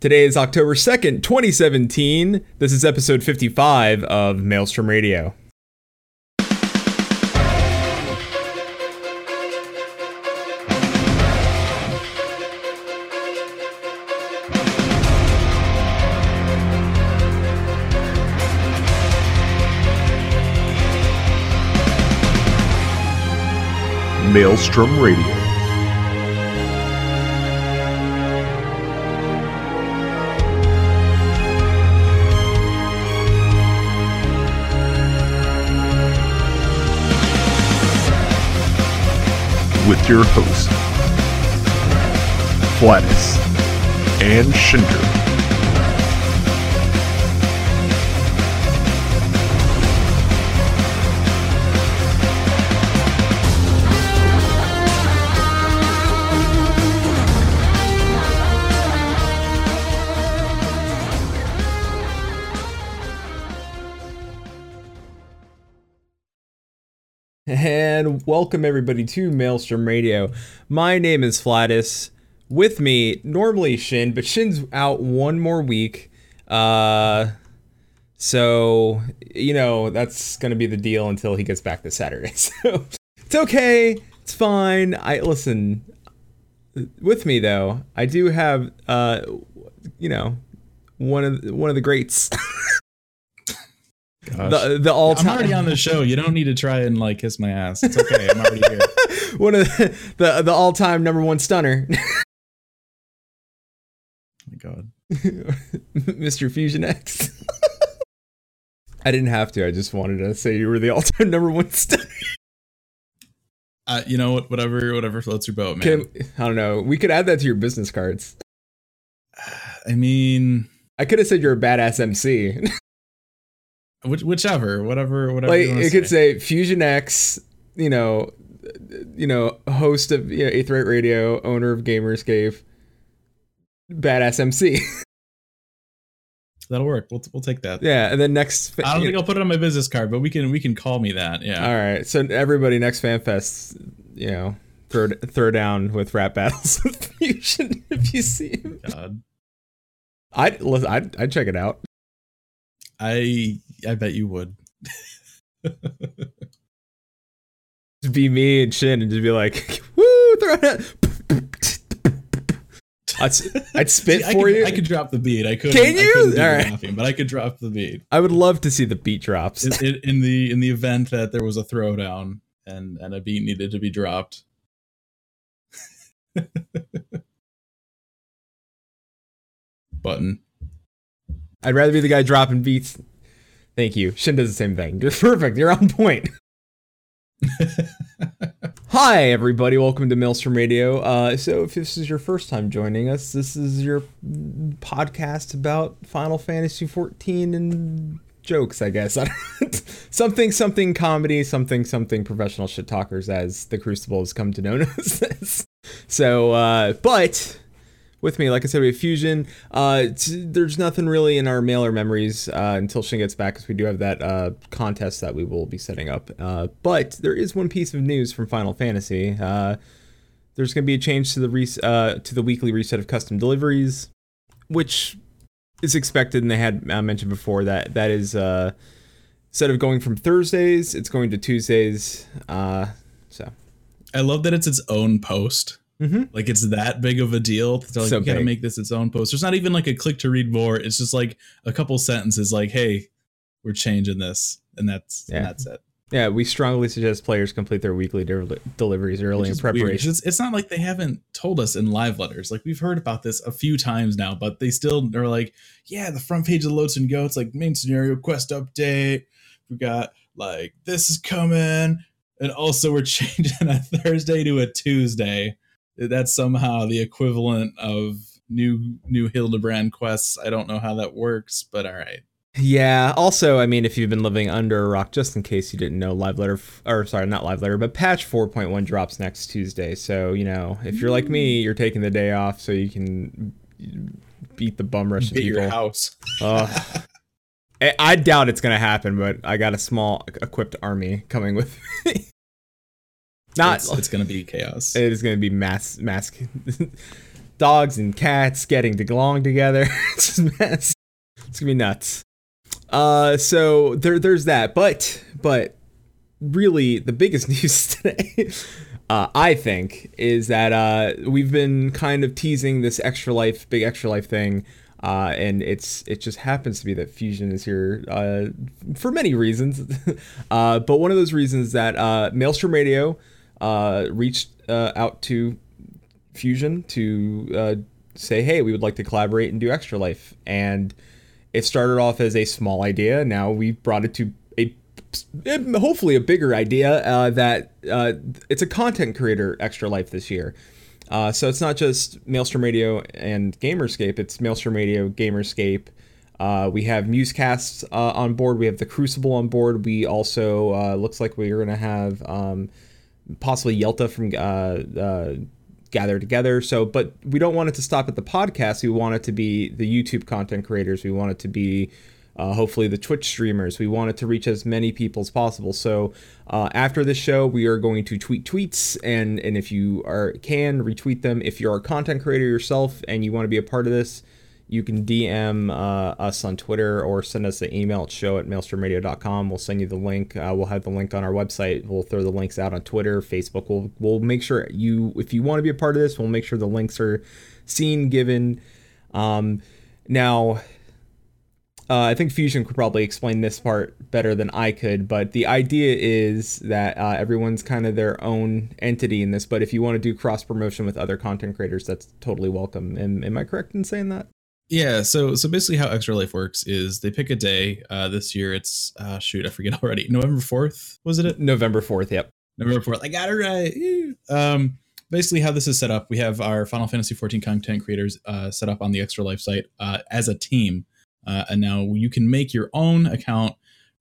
Today is October 2nd, 2017. This is episode 55 of Maelstrom Radio. Maelstrom Radio. With your hosts, Flatus and Shinder. Welcome everybody to Maelstrom Radio. My name is Flatus. With me, normally Shin, but Shin's out one more week. Uh so you know, that's gonna be the deal until he gets back this Saturday. So it's okay. It's fine. I listen with me though, I do have uh you know, one of the, one of the greats. the the all I'm time already on the show. You don't need to try and like kiss my ass. It's okay. I'm already here. one of the the, the all time number one stunner, Oh my god. Mr. Fusion X. I didn't have to. I just wanted to say you were the all time number one stunner. Uh, you know what? Whatever, whatever floats your boat, man. Can, I don't know. We could add that to your business cards. I mean, I could have said you're a badass MC. Which, whichever, whatever, whatever. like it could say Fusion X. You know, you know, host of you know, Eighth Rate Radio, owner of Gamerscape, badass MC. That'll work. We'll, we'll take that. yeah, and then next. I don't think I'll put it on my business card, but we can we can call me that. Yeah. All right, so everybody next fan fest, you know, throw throw down with rap battles with Fusion if you see him. God. I'd I'd, I'd check it out. I I bet you would. Just be me and Shin and just be like, woo, throw it. Out. I'd, I'd spit See, I for could, you. I could drop the beat. I could. Can you? I All the laughing, but I could drop the beat. I would love to see the beat drops. in, in, in the in the event that there was a throwdown and and a beat needed to be dropped. Button. I'd rather be the guy dropping beats. Thank you. Shin does the same thing. You're perfect. You're on point. Hi, everybody. Welcome to Maelstrom Radio. Uh, so, if this is your first time joining us, this is your podcast about Final Fantasy XIV and jokes, I guess. something, something comedy, something, something professional shit talkers, as the Crucible has come to know us as. So, uh, but with me, like I said, we have Fusion. Uh, there's nothing really in our mailer memories uh, until Shin gets back, because we do have that uh, contest that we will be setting up. Uh, but there is one piece of news from Final Fantasy. Uh, there's going to be a change to the re- uh, to the weekly reset of custom deliveries, which is expected, and they had mentioned before that that is instead of going from Thursdays, it's going to Tuesdays. So I love that it's its own post. Mhm. Like it's that big of a deal. To like, So you gotta big. make this its own post. There's not even like a click to read more. It's just like a couple sentences like, hey, we're changing this. And that's Yeah. and that's it. yeah, we strongly suggest players complete their weekly de- deliveries early in is weird, 'cause preparation. It's, it's not like they haven't told us in live letters. Like we've heard about this a few times now, but they still are like, yeah, the front page of the Lodestone, it's like main scenario quest update. We got like this is coming, and also we're changing a Thursday to a Tuesday. That's somehow the equivalent of new new Hildebrand quests. I don't know how that works, but all right. Yeah. Also, I mean, if you've been living under a rock, just in case you didn't know, live letter, f- or sorry, not live letter, but patch 4.1 drops next Tuesday. So, you know, if you're like me, mm. you're taking the day off so you can beat the bum rush of Get your house. I doubt it's gonna happen, but I got a small equipped army coming with me. Not it's, it's gonna be chaos. it is gonna be mass mass dogs and cats getting to belong together. it's just mess. It's gonna be nuts. Uh, so there, there's that. But, but really, the biggest news today, uh, I think, is that uh, we've been kind of teasing this extra life, big extra life thing. Uh, and it's it just happens to be that Fusion is here uh, for many reasons, uh, but one of those reasons is that uh, Maelstrom Radio uh, reached uh, out to Fusion to uh, say, hey, we would like to collaborate and do Extra Life. And it started off as a small idea. Now we brought it to a hopefully a bigger idea uh, that uh, it's a content creator Extra Life this year. Uh, so it's not just Maelstrom Radio and Gamerscape, it's Maelstrom Radio, Gamerscape. Uh, we have Musecasts uh, on board. We have the Crucible on board. We also uh, looks like we're going to have um, possibly Yelta from uh, uh, Gather Together. So, but we don't want it to stop at the podcast. We want it to be the YouTube content creators. We want it to be uh, hopefully the Twitch streamers. We want it to reach as many people as possible. So uh, after this show, we are going to tweet tweets, and and if you are can retweet them. If you're a content creator yourself and you want to be a part of this, you can DM uh, us on Twitter or send us an email at show at maelstromradio.com. We'll send you the link. Uh, we'll have the link on our website. We'll throw the links out on Twitter, Facebook. We'll, we'll make sure you, if you want to be a part of this, we'll make sure the links are seen, given. Um, now, uh, I think Fusion could probably explain this part better than I could, but the idea is that uh, everyone's kind of their own entity in this. But if you want to do cross promotion with other content creators, that's totally welcome. Am, am I correct in saying that? Yeah, so so basically how Extra Life works is they pick a day. Uh, this year it's uh, shoot, I forget already. November fourth was it? November fourth. Yep. November fourth. I got it right. Um, basically how this is set up, we have our Final Fantasy 14 content creators uh, set up on the Extra Life site uh, as a team, uh, and now you can make your own account,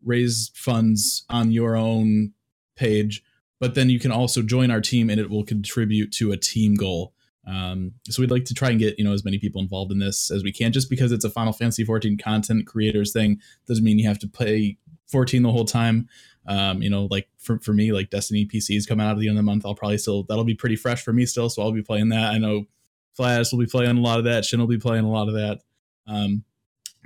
raise funds on your own page, but then you can also join our team, and it will contribute to a team goal. Um, so we'd like to try and get you know as many people involved in this as we can. Just because it's a Final Fantasy 14 content creators thing doesn't mean you have to play 14 the whole time. Um, you know, like for, for me, like Destiny PCs coming out at the end of the month, I'll probably still that'll be pretty fresh for me still, so I'll be playing that. I know Flash will be playing a lot of that. Shin will be playing a lot of that. Um,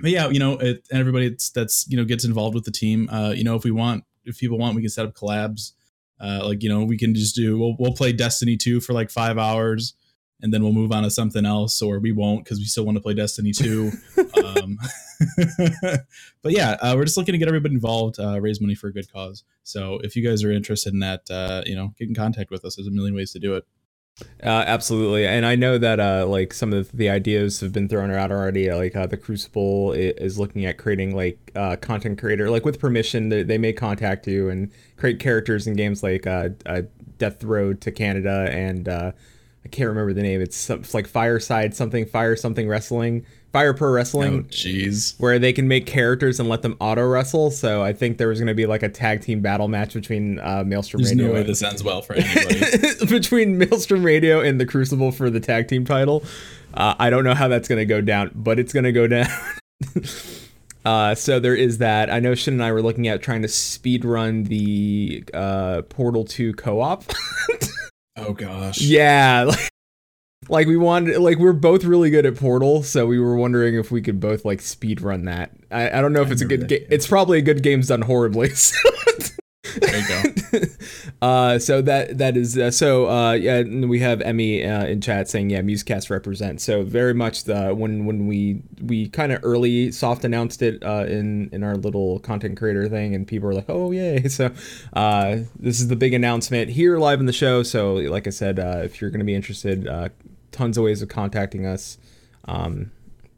but yeah, you know, it, everybody that's, you know gets involved with the team. Uh, you know, if we want, if people want, we can set up collabs. Uh, like you know, we can just do we'll we'll play Destiny 2 for like five hours and then we'll move on to something else, or we won't because we still want to play Destiny 2. um, but yeah, uh, we're just looking to get everybody involved, uh, raise money for a good cause. So if you guys are interested in that, uh, you know, get in contact with us. There's a million ways to do it. Uh, absolutely, and I know that uh, like some of the ideas have been thrown out already. Like uh, the Crucible is looking at creating like uh, content creator, like with permission, they, they may contact you and create characters in games like uh, uh, Death Road to Canada and uh, I can't remember the name. It's, some, it's like Fireside something, Fire something Wrestling, Fire Pro Wrestling. Oh, jeez. Where they can make characters and let them auto wrestle. So I think there was going to be like a tag team battle match between uh, Maelstrom There's Radio. no way and- this ends well for anybody. between Maelstrom Radio and the Crucible for the tag team title. Uh, I don't know how that's going to go down, but it's going to go down. uh, so there is that. I know Shin and I were looking at trying to speed run the uh, Portal 2 co-op. oh gosh. yeah, like, like we wanted, like we're both really good at Portal, so we were wondering if we could both like speed run that. I, I don't know if I it's a good game. It's probably a good game's done horribly. So There you go. uh, so that that is uh, so uh, yeah. And we have Emmy uh, in chat saying yeah, Musecast represents." So very much the when when we we kind of early soft announced it uh, in in our little content creator thing, and people were like, oh yay! So uh, this is the big announcement here live in the show. So like I said, uh, if you're going to be interested, uh, tons of ways of contacting us. Um,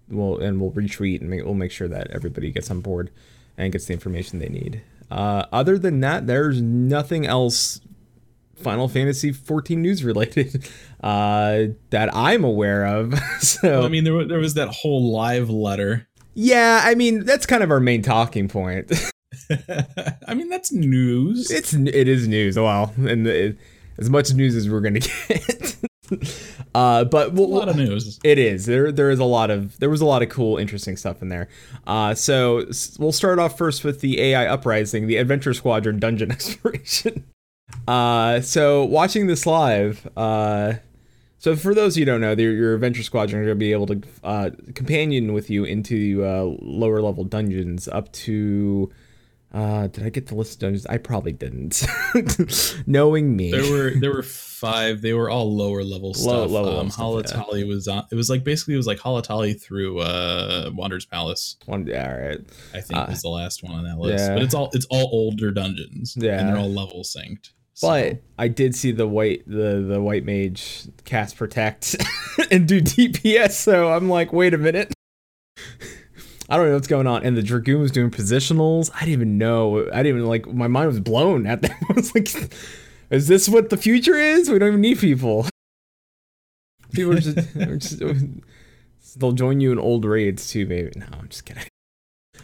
we'll and we'll retweet and make, we'll make sure that everybody gets on board and gets the information they need. Uh, other than that, there's nothing else Final Fantasy 14 news related uh, that I'm aware of. so Well, I mean, there, there was that whole live letter. yeah, I mean that's kind of our main talking point. I mean, that's news. it's it is news. Well, and it, as much news as we're gonna get. uh, but a lot of news. It is. There there is a lot of there was a lot of cool interesting stuff in there. Uh so s- we'll start off first with the AI uprising, the Adventure Squadron dungeon exploration. Uh so watching this live, uh So for those you don't know, your, your adventure squadron are going to be able to uh, companion with you into uh, lower level dungeons up to. Uh, did I get the list of dungeons? I probably didn't. Knowing me, There were there were five. They were all lower level Low- stuff. level um, stuff, Halatali was on. It was like basically it was like Halatali through uh Wanderer's Palace. one. Yeah, all right. I think Uh, was the last one on that list. yeah. But it's all it's all older dungeons. Yeah. and they're all level synced. So- But I did see the white the the white mage cast protect and do DPS, so I'm like, wait a minute. I don't know what's going on. And the dragoon was doing positionals. I didn't even know. I didn't even like. My mind was blown at that. I was like, is this what the future is? We don't even need people. People are just, are just they'll join you in old raids too. Maybe no, I'm just kidding.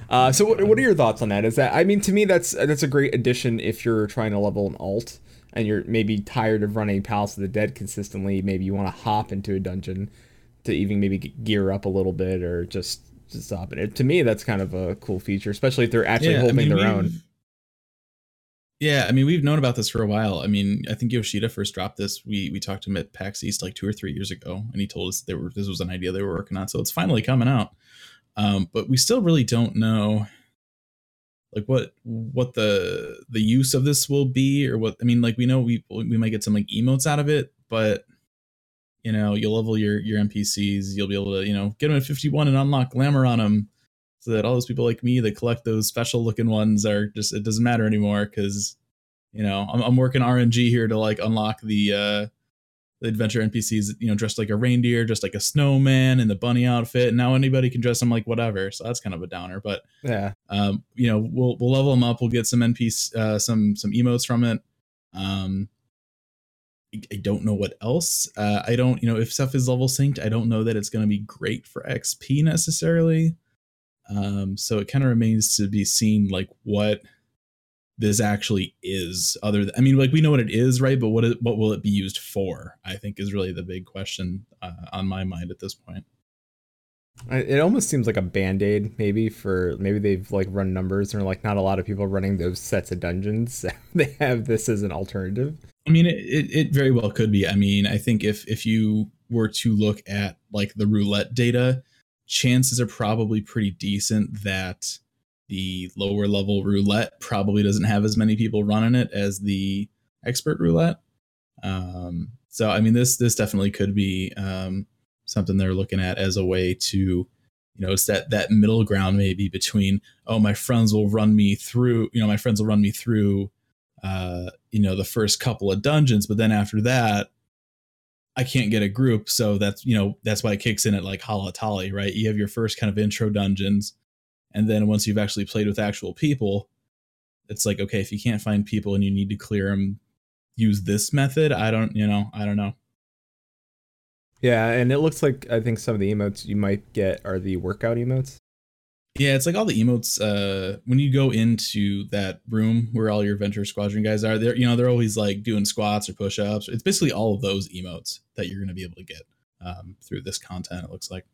Uh, so what, what are your thoughts on that? Is that I mean to me that's that's a great addition if you're trying to level an alt and you're maybe tired of running Palace of the Dead consistently. Maybe you want to hop into a dungeon to even maybe gear up a little bit or just just stop it. To me, that's kind of a cool feature, especially if they're actually Yeah, I holding mean, their own. Yeah, I mean we've known about this for a while. I mean, I think Yoshida first dropped this. We we talked to him at PAX East like two or three years ago, and he told us they were this was an idea they were working on. So it's finally coming out. Um, but we still really don't know like what what the the use of this will be or what I mean like we know we we might get some like emotes out of it, but you know, you'll level your your NPCs, you'll be able to, you know, get them at 51 and unlock glamour on them so that all those people like me that collect those special looking ones are just it doesn't matter anymore because you know I'm, I'm working RNG here to like unlock the uh the adventure NPCs you know dressed like a reindeer, just like a snowman in the bunny outfit. And now anybody can dress them like whatever, so that's kind of a downer. But Yeah, um, you know we'll we'll level them up. We'll get some NPC uh, some some emotes from it. Um, I- don't know what else. Uh, I don't, you know, if stuff is level synced, I don't know that it's going to be great for XP necessarily. Um, so it kind of remains to be seen, like what this actually is. Other, than, I mean, like we know what it is, right? But what what will it be used for? I think is really the big question uh, on my mind at this point. It almost seems like a band aid, maybe for maybe they've like run numbers and are like not a lot of people running those sets of dungeons. they have this as an alternative. I mean, it, it, it very well could be. I mean, I think if if you were to look at like the roulette data, chances are probably pretty decent that the lower level roulette probably doesn't have as many people running it as the expert roulette. Um, so I mean, this this definitely could be um, something they're looking at as a way to, you know, it's that that middle ground maybe between oh my friends will run me through, you know, my friends will run me through uh, you know, the first couple of dungeons, but then after that, I can't get a group. So that's, you know, that's why it kicks in at like Halatali, right? You have your first kind of intro dungeons. And then once you've actually played with actual people, it's like, okay, if you can't find people and you need to clear them, use this method. I don't, you know, I don't know. Yeah, and it looks like I think some of the emotes you might get are the workout emotes. Yeah, it's like all the emotes. Uh, when you go into that room where all your Venture Squadron guys are, they're you know they're always like doing squats or push ups. It's basically all of those emotes that you're going to be able to get um, through this content. It looks like.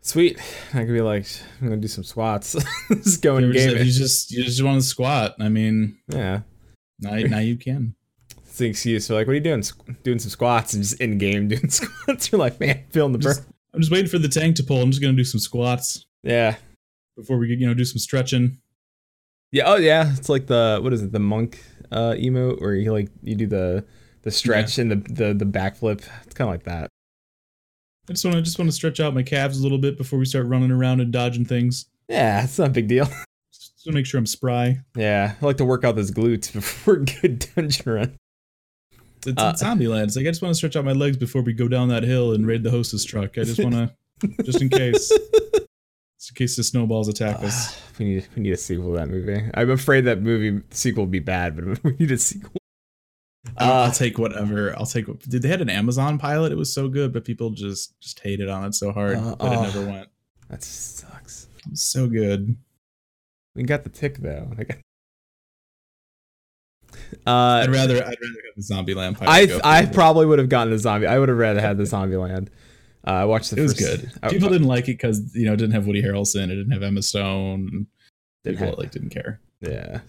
Sweet. I could be like, I'm gonna do some squats. just go in you game. just- you just you just want to squat. I mean, Yeah. now now you can. It's the excuse for like, what are you doing? Doing some squats and just in game doing squats. You're like, man, feeling the burn. I'm just waiting for the tank to pull. I'm just going to do some squats Yeah. before we you know do some stretching. Yeah. Oh yeah. It's like the what is it? The monk uh, emote where you like you do the the stretch and the the the backflip. It's kind of like that. I just want to just want to stretch out my calves a little bit before we start running around and dodging things. Yeah, it's not a big deal. Just to make sure I'm spry. Yeah, I like to work out those glutes before a good dungeon run. It's Uh, in Zombieland. It's like I just want to stretch out my legs before we go down that hill and raid the hostess truck. I just want to, just in case, in case the snowballs attack us. Ah, we need we need a sequel to that movie. I'm afraid that movie sequel will be bad, but we need a sequel. I'll, Uh, I'll take whatever. I'll take. what- Did they had an Amazon pilot? It was so good, but people just just hated on it so hard Uh, that it never went. That sucks. It was so good. We got the tick though. I got- Uh, I'd rather. I'd rather have the Zombieland pilot. I I probably would have gotten the zombie. I would have rather had the zombie land. Uh, I watched the It was first. good. I- People didn't like it because you know it didn't have Woody Harrelson. It didn't have Emma Stone. People have- like didn't care. Yeah.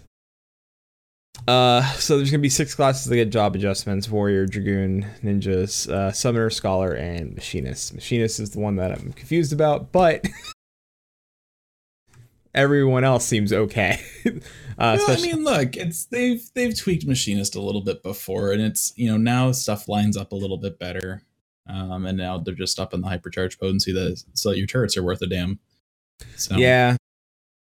Uh, so there's gonna be six classes that get job adjustments: warrior, dragoon, ninjas, uh, summoner, scholar, and machinist. Machinist is the one that I'm confused about, but everyone else seems okay. uh, Well, I mean, look, it's they've they've tweaked machinist a little bit before, and it's you know now stuff lines up a little bit better. Um, and now they're just up in the hypercharge potency that so your turrets are worth a damn. So yeah,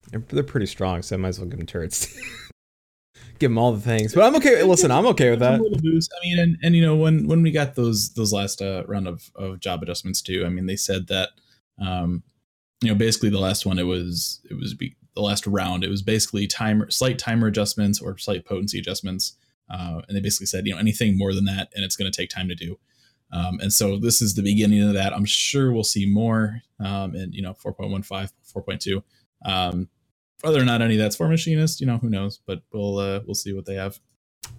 they're, they're pretty strong, so I might as well give them turrets. give them all the things, but I'm okay. Listen, I'm okay with that. I mean, and, and you know when when we got those those last uh, round of, of job adjustments too. I mean, they said that um, you know basically the last one it was it was be, the last round it was basically timer slight timer adjustments or slight potency adjustments, uh, and they basically said you know anything more than that and it's going to take time to do. Um, and so this is the beginning of that. I'm sure we'll see more um, in you know 4.15, 4.2. Um, whether or not any of that's for machinist, you know, who knows? But we'll uh, we'll see what they have.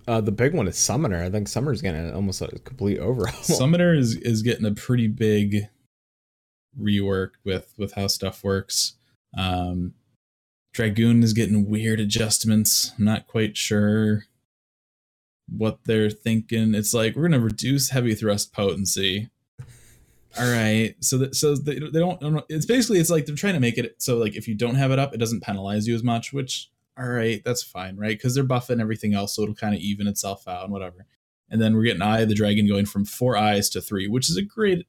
Uh, the big one is summoner. I think summoner's getting almost a complete overhaul. Summoner is is getting a pretty big rework with with how stuff works. Um, Dragoon is getting weird adjustments. I'm not quite sure what they're thinking. It's like we're gonna reduce heavy thrust potency. All right, so that so they, they don't. It's basically it's like they're trying to make it so like if you don't have it up, it doesn't penalize you as much. Which all right, that's fine, right? Because they're buffing everything else, so it'll kind of even itself out and whatever. And then we're getting Eye of the Dragon going from four eyes to three, which is a great,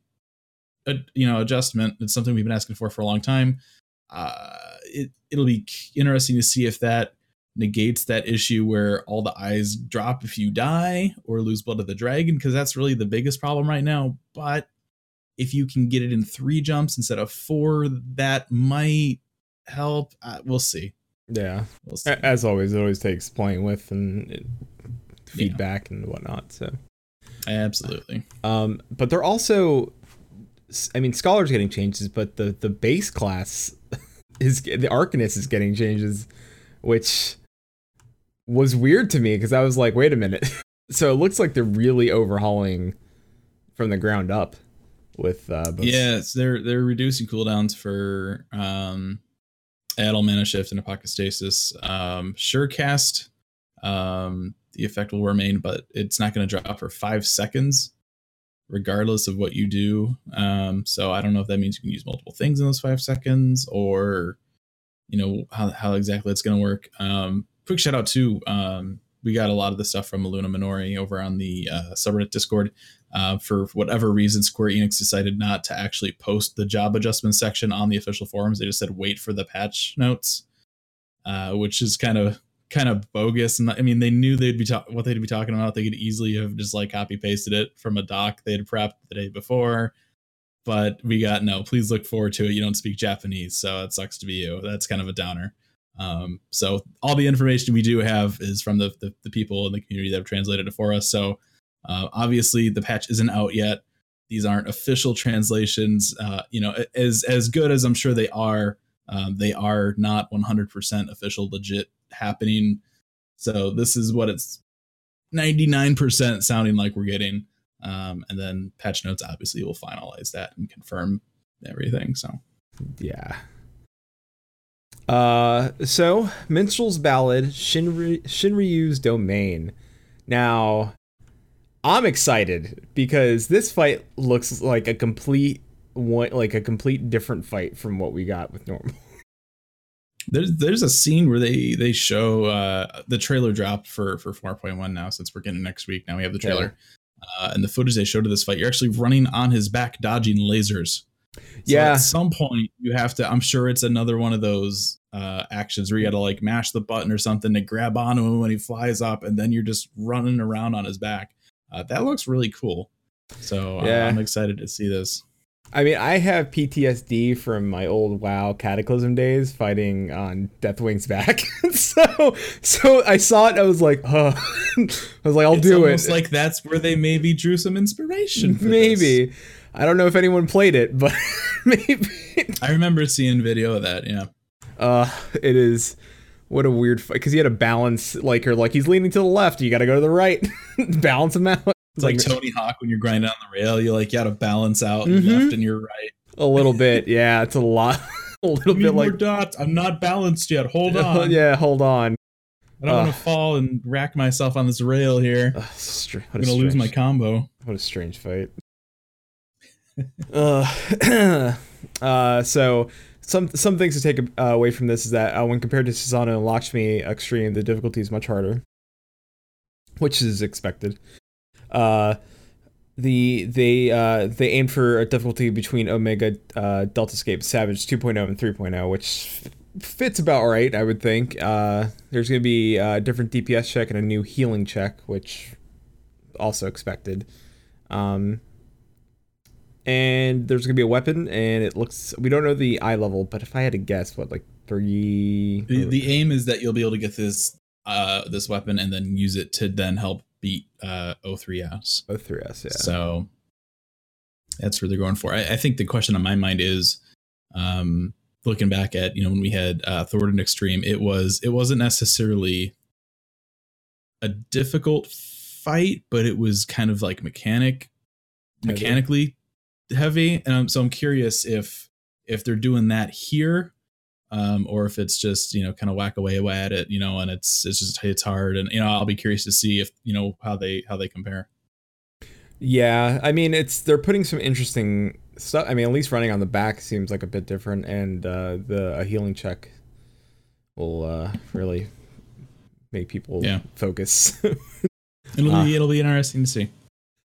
uh, you know, adjustment. It's something we've been asking for for a long time. Uh, it it'll be interesting to see if that negates that issue where all the eyes drop if you die or lose blood of the dragon, because that's really the biggest problem right now. But if you can get it in three jumps instead of four, that might help. Uh, we'll see. yeah, We'll see. As always, it always takes playing with and it- Yeah. feedback and whatnot. So. Absolutely. Um, but they're also, I mean, scholars getting changes, but the the base class is the Arcanist is getting changes, which was weird to me because I was like, wait a minute. so it looks like they're really overhauling from the ground up with uh, both- Yeah, it's, they're they're reducing cooldowns for um, Addle Mana Shift and Apocatastasis. Um, Surecast, um, the effect will remain, but it's not going to drop for five seconds, regardless of what you do. Um, so I don't know if that means you can use multiple things in those five seconds, or you know how how exactly it's going to work. Um, quick shout out to um, we got a lot of the stuff from Luna Minori over on the uh, subreddit Discord. Uh, for whatever reason, Square Enix decided not to actually post the job adjustment section on the official forums. They just said wait for the patch notes, uh, which is kind of kind of bogus. And I mean, they knew they'd be ta- what they'd be talking about. They could easily have just like copy pasted it from a doc they had prepped the day before. But we got no. Please look forward to it. You don't speak Japanese, so it sucks to be you. That's kind of a downer. Um, so all the information we do have is from the, the the people in the community that have translated it for us. So uh, obviously, the patch isn't out yet. These aren't official translations. Uh, you know, as as good as I'm sure they are, um, they are not 100% official, legit happening. So this is what it's 99% sounding like we're getting. Um, and then patch notes obviously will finalize that and confirm everything. So Yeah. Uh, so Minstrel's Ballad, Shinry, Shinryu's Domain. Now, I'm excited because this fight looks like a complete one, like a complete different fight from what we got with normal. there's there's a scene where they they show uh, the trailer dropped for for 4.1 now since we're getting next week. Now we have the trailer. Uh, and the footage they showed of this fight, you're actually running on his back, dodging lasers. So Yeah. At some point, you have to. I'm sure it's another one of those uh, actions where you got to like mash the button or something to grab onto him when he flies up, and then you're just running around on his back. Uh, that looks really cool. So Yeah. I'm excited to see this. I mean, I have PTSD from my old WoW Cataclysm days fighting on Deathwing's back. so, so I saw it. I was like, oh, I was like, I'll It's do it. almost Like that's where they maybe drew some inspiration. For this. I don't know if anyone played it, but maybe. I remember seeing video of that. Yeah. Uh, it is. What a weird fight. Because he had to balance, like, or like he's leaning to the left. You got to go to the right. balance him out. It's like Tony Hawk when you're grinding on the rail. You like you got to balance out your Mhm. left and your right. a little bit. Yeah, it's a lot. a little bit like. dots. I'm not balanced yet. Hold on. yeah, hold on. I don't want Uh. to fall and rack myself on this rail here. Ugh, str- I'm gonna lose my combo. What a strange fight. Uh, uh, so some some things to take uh, away from this is that uh, when compared to Susano and Lakshmi Extreme, the difficulty is much harder, which is expected. Uh, the they uh, they aim for a difficulty between Omega uh, Deltascape Savage 2.0 and 3.0, which fits about right, I would think. Uh, there's going to be a different DPS check and a new healing check, which also expected. Um, and there's gonna be a weapon, and it looks we don't know the eye level, but if I had to guess, what like three? The, the aim is that you'll be able to get this uh this weapon and then use it to then help beat uh O3S. oh, three S, yeah. So that's what they're going for. I, I think the question on my mind is, um, looking back at you know when we had uh, Thordan Extreme, it was it wasn't necessarily a difficult fight, but it was kind of like mechanic, mechanically heavy. And um, so I'm curious if if they're doing that here. Um, or if it's just you know kind of whack away at it you know and it's it's just it's hard and you know I'll be curious to see if you know how they how they compare Yeah, I mean it's they're putting some interesting stuff. I mean, at least running on the back seems like a bit different, and uh, the a healing check will uh, really make people Yeah. focus. It'll be it'll be interesting to see.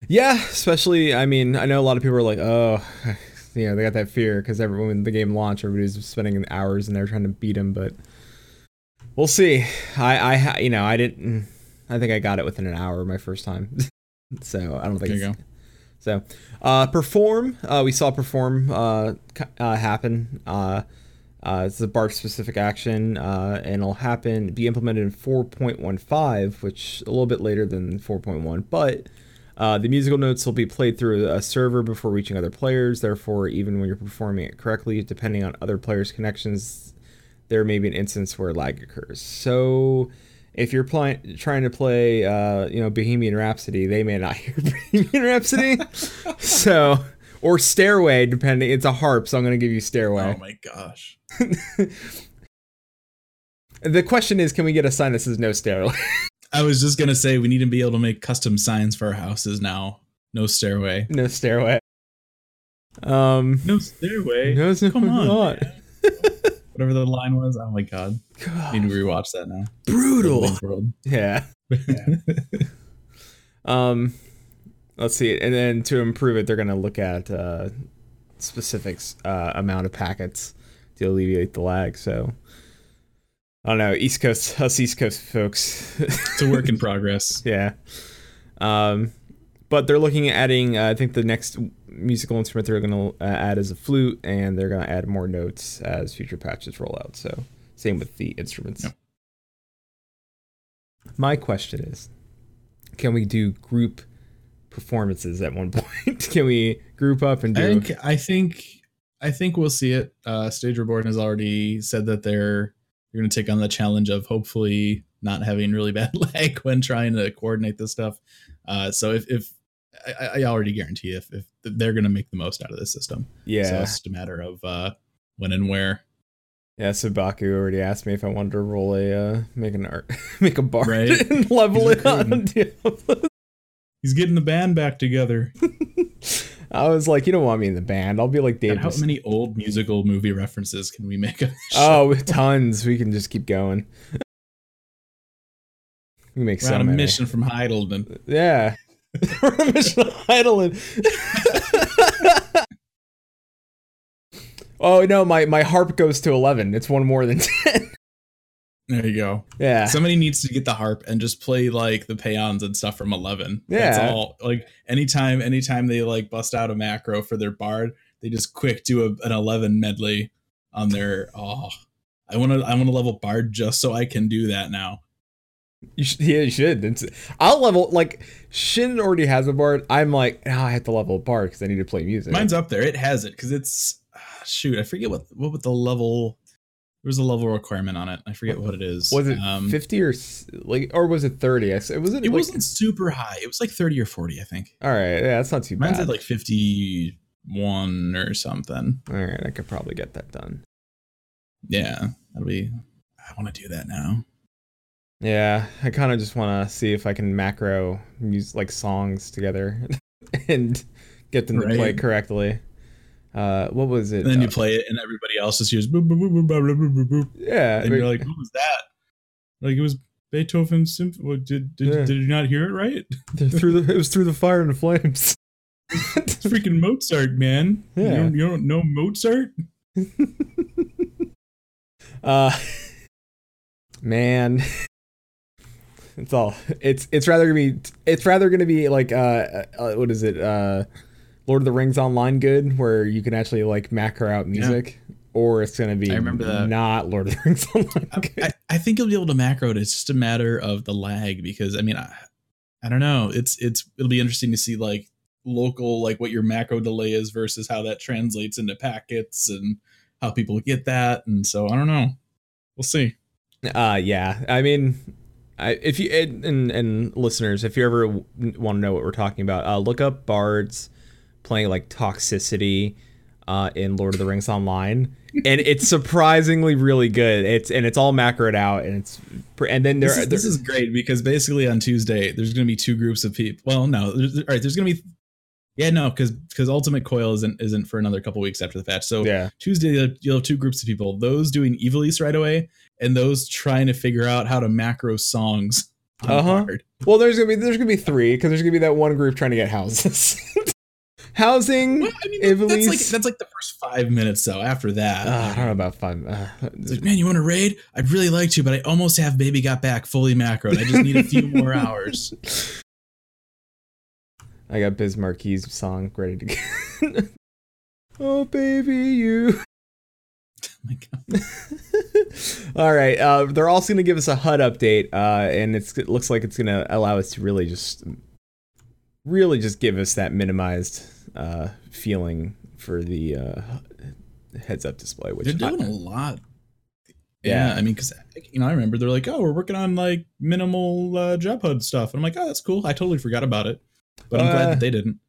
Yeah, especially I mean I know a lot of people are like, oh, you know they got that fear because everyone when the game launched, everybody's spending hours and they're trying to beat him, but we'll see. I I you know I didn't. I think I got it within an hour my first time, so I don't think. There you go. So, uh, perform. Uh, we saw perform uh, uh, happen. Uh, uh, it's a bard specific action, uh, and it'll happen be implemented in 4.15, which a little bit later than 4.1. But uh, the musical notes will be played through a server before reaching other players. Therefore, even when you're performing it correctly, depending on other players' connections, there may be an instance where lag occurs. So, if you're playing trying to play, uh, you know, Bohemian Rhapsody, they may not hear Bohemian Rhapsody. so, or Stairway, depending. It's a harp, so I'm going to give you Stairway. Oh my gosh. The question is, can we get a sign that says no Stairway? I was just gonna say we need to be able to make custom signs for our houses now. No stairway. no Stairway. Um, No stairway. no, no, Come on. Whatever the line was. Oh my god. I need to rewatch that now. brutal. World. Yeah. Um, let's see. And then to improve it, they're going to look at uh, specifics uh, amount of packets to alleviate the lag. So I don't know. East Coast, us East Coast folks. it's a work in progress. yeah. Um, but they're looking at adding. Uh, I think the next musical instrument they're going to uh, add is a flute, and they're going to add more notes as future patches roll out. So same with the instruments. My question is, can we do group performances at one point? can we group up and I think I think I think we'll see it. Uh Stage Reborn has already said that they're they're gonna take on the challenge of hopefully not having really bad lag when trying to coordinate this stuff. Uh so if if I, I already guarantee if, if they're gonna make the most out of this system. yeah, So it's just a matter of uh when and where. yeah. So Baku already asked me if I wanted to roll a uh, make an art, make a bar Right. and level He's it on. Diablo. He's getting the band back together. I was like, you don't want me in the band. I'll be like Dave. How many old musical movie references can we make? Oh, tons. We can just keep going. We make We're so on a many. mission from Hydaelyn. Yeah. We're on a mission to Hydaelyn. oh no, my my harp goes to eleven. It's one more than ten. There you go. yeah. Somebody needs to get the harp and just play like the peons and stuff from Eleven. That's Yeah. all. Like anytime, anytime they like bust out a macro for their bard, they just quick do a, an Eleven medley on their. Oh, I want to. I want to level bard just so I can do that now. You should, yeah, you should. It's, I'll level like Shin already has a bard. I'm like, oh, I have to level a bard because I need to play music. Mine's up there. It has it because it's ah, shoot. I forget what what the level. There was a level requirement on it. I forget what it is. was it Um, fifty or like, or was it thirty? I s- It wasn't. it like, wasn't super high. It was like thirty or forty, I think. All right, yeah, that's not too Mine's bad. Mine's at like fifty-one or something. All right, I could probably get that done. Yeah, that'll be. I want to do that now. Yeah, I kind of just want to see if I can macro use like songs together and get them to play correctly. Uh, what was it? And then you Uh, play it, and everybody else just hears boop, boop, boop, boop, boop, boop, yeah, and you're like, "What was that?" Like it was Beethoven's symphony. Did did, Yeah. did you not hear it right? through the it was through the fire and the flames. It's freaking Mozart, man. You, Yeah. don't, you don't know Mozart? Uh, man, it's all it's it's rather gonna be it's rather gonna be like uh, uh what is it uh Lord of the Rings online good where you can actually like macro out music. Or it's gonna be I remember that. not Lord of the Rings online. good. I, I think you'll be able to macro it. It's just a matter of the lag because I mean, I, I don't know. It's it's it'll be interesting to see like local like what your macro delay is versus how that translates into packets and how people get that. And so I don't know. We'll see. Uh, yeah. I mean, I, if you and, and and listeners, if you ever want to know what we're talking about, uh, look up bards playing like toxicity uh, in Lord of the Rings Online, and it's surprisingly really good. It's and it's all macroed out, and it's and then there This is, this is great because basically on Tuesday there's going to be two groups of people. Well, no, there's, all right. There's going to be yeah, no, because because Ultimate Coil isn't isn't for another couple weeks after the patch. So yeah. Tuesday you'll have- two groups of people: those doing Ivalice right away, and those trying to figure out how to macro songs. Uh-huh. Well, there's gonna be there's gonna be three because there's gonna be that one group trying to get houses. Housing. Well, I mean, that- that's like that's like the first five minutes. though. after that, Uh, I don't know about five. Uh, like, man, you want to raid? I'd really like to, but I almost have Baby Got Back fully macroed. I just need a few more hours. I got Biz Markie's song ready to go. oh, baby, you. Oh my God. All right. Uh, they're also going to give us a HUD update, uh, and it's, it looks like it's going to allow us to really just, really just give us that minimized uh, feeling for the uh, heads-up display. Which They're doing a lot. Yeah, Yeah. I mean, because you know, I remember they're like, "Oh, we're working on like minimal uh, job HUD stuff," and I'm like, "Oh, that's cool." I totally forgot about it, but I'm glad Uh. that they didn't.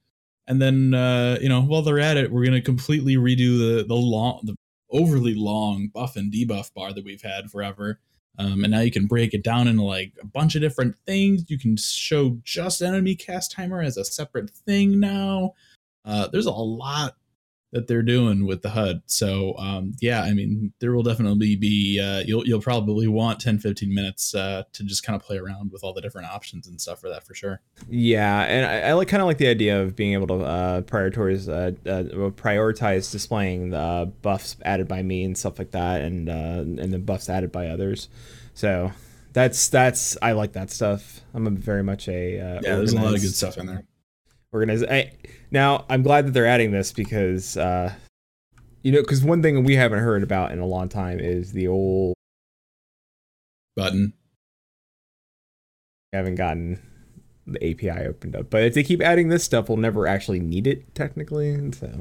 And then, uh, you know, while they're at it, we're gonna completely redo the the long, the overly long buff and debuff bar that we've had forever. Um, and now you can break it down into like a bunch of different things. You can show just enemy cast timer as a separate thing now. Uh, there's a lot that they're doing with the HUD. So um, yeah, I mean, there will definitely be uh, you'll you'll probably want 10, 15 minutes uh, to just kind of play around with all the different options and stuff for that for sure. Yeah, and I, I like kind of like the idea of being able to uh, prioritize uh, uh, prioritize displaying the buffs added by me and stuff like that, and uh, and the buffs added by others. So that's that's I like that stuff. I'm a very much a uh, Yeah, there's a lot of good stuff in there. Organized. I, now I'm glad that they're adding this because uh, you know because one thing we haven't heard about in a long time is the old Button. haven't gotten the API opened up. But if they keep adding this stuff, we'll never actually need it technically. and So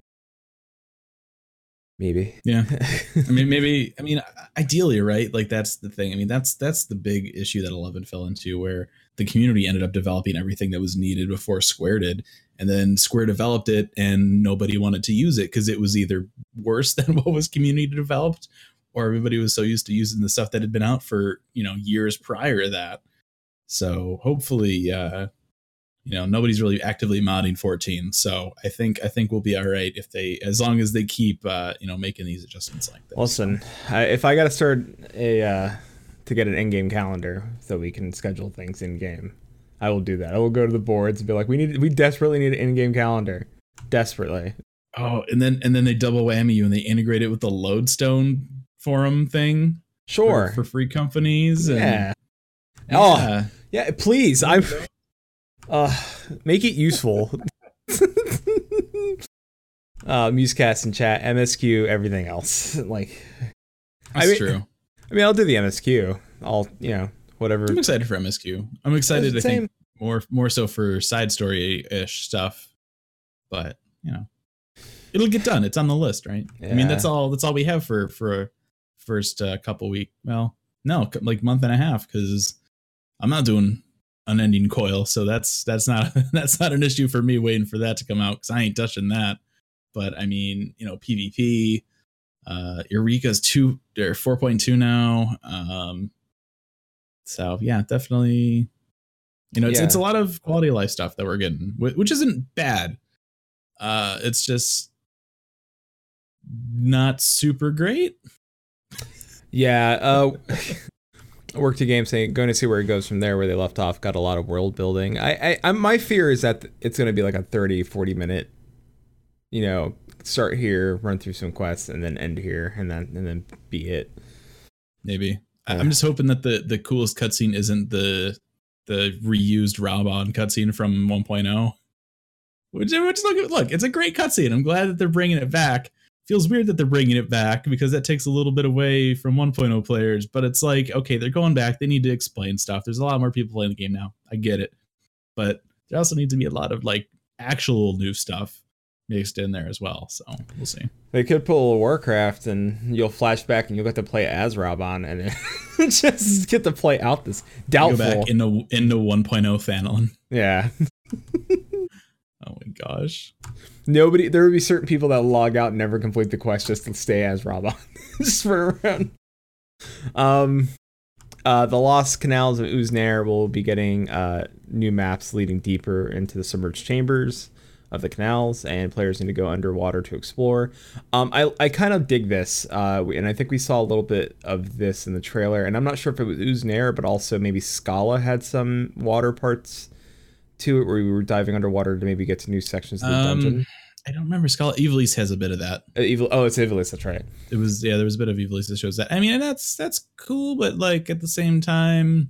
maybe. Yeah. I mean, maybe. I mean, ideally, right? Like that's the thing. I mean, that's that's the big issue that Eleven fell into, where the community ended up developing everything that was needed before Square did, and then Square developed it, and nobody wanted to use it because it was either worse than what was community developed, or everybody was so used to using the stuff that had been out for you know years prior to that. So hopefully, uh, you know, nobody's really actively modding 14. So I think I think we'll be all right if they, as long as they keep, uh, you know, making these adjustments like this. Listen, I, if I got to start a uh, to get an in-game calendar so we can schedule things in-game, I will do that. I will go to the boards and be like, we need, we desperately need an in-game calendar, desperately. Oh, and then and then they double whammy you and they integrate it with the Lodestone forum thing Sure. for, for free companies. And, yeah. Oh, Yeah. yeah. Please, I'm. Uh, make it useful. uh, Musecast and chat, MSQ, everything else. Like, that's I mean- true. I mean, I'll do the MSQ. I'll, you know, whatever. I'm excited for MSQ. I'm excited. I think more more so for side story ish stuff, but you know, it'll get done. It's on the list, right? I mean, that's all. That's all we have for for first uh, couple week. Well, no, like month and a half because I'm not doing unending coil, so that's that's not that's not an issue for me waiting for that to come out because I ain't touching that. But I mean, you know, PvP, uh, Eureka's two or four point two now. Um, So yeah, definitely. You know, it's Yeah. it's a lot of quality of life stuff that we're getting, which isn't bad. Uh, it's just not super great. Yeah, uh, work to game saying going to see where it goes from there where they left off got a lot of world building i i, I my fear is that it's going to be like a 30 40 minute you know start here run through some quests and then end here and then and then be it Maybe Yeah. I'm just hoping that the the coolest cutscene isn't the the reused Raubahn cutscene from 1.0. Which, which look, look, it's a great cutscene. I'm glad that they're bringing it back. Feels weird that they're bringing it back because that takes a little bit away from 1.0 players. But it's like, okay, they're going back. They need to explain stuff. There's a lot more people playing the game now. I get it, but there also needs to be a lot of like actual new stuff mixed in there as well. So we'll see. they could pull a warcraft and you'll flash back and you'll get to play as Raubahn and just get to play out this doubtful. Go back into into 1.0 Fanon. yeah Oh my gosh. nobody there would be certain people that log out and never complete the quest just to stay as Raubahn just for around um uh the lost canals of Uznair will be getting uh new maps leading deeper into the submerged chambers of the canals and players need to go underwater to explore um i i kind of dig this uh and i think we saw a little bit of this in the trailer and i'm not sure if it was Uznair but also maybe Skalla had some water parts to it where we were diving underwater to maybe get to new sections of the Um, dungeon I don't remember. Skull Ivalice has a bit of that. Uh, evil. Oh, it's Ivalice. That's right. It was yeah, there was a bit of Ivalice that shows that. I mean, and that's that's cool, but like at the same time,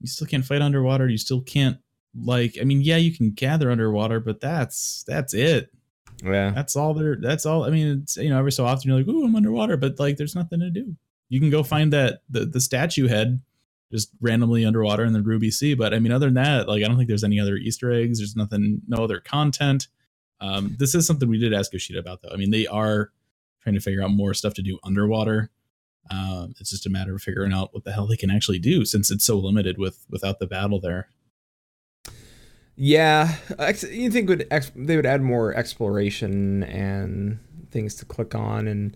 you still can't fight underwater. You still can't like. I mean, yeah, you can gather underwater, but that's that's it. Yeah. That's all there. That's all. I mean, it's you know, every so often you're like, ooh, I'm underwater, but like, there's nothing to do. You can go find that the the statue head just randomly underwater in the Ruby Sea. But I mean, other than that, like, I don't think there's any other Easter eggs. There's nothing, no other content. Um, this is something we did ask Yoshida about, though. I mean, they are trying to figure out more stuff to do underwater. Um, it's just a matter of figuring out what the hell they can actually do since it's so limited with without the battle there. Yeah. You think would ex- they would add more exploration and things to click on, and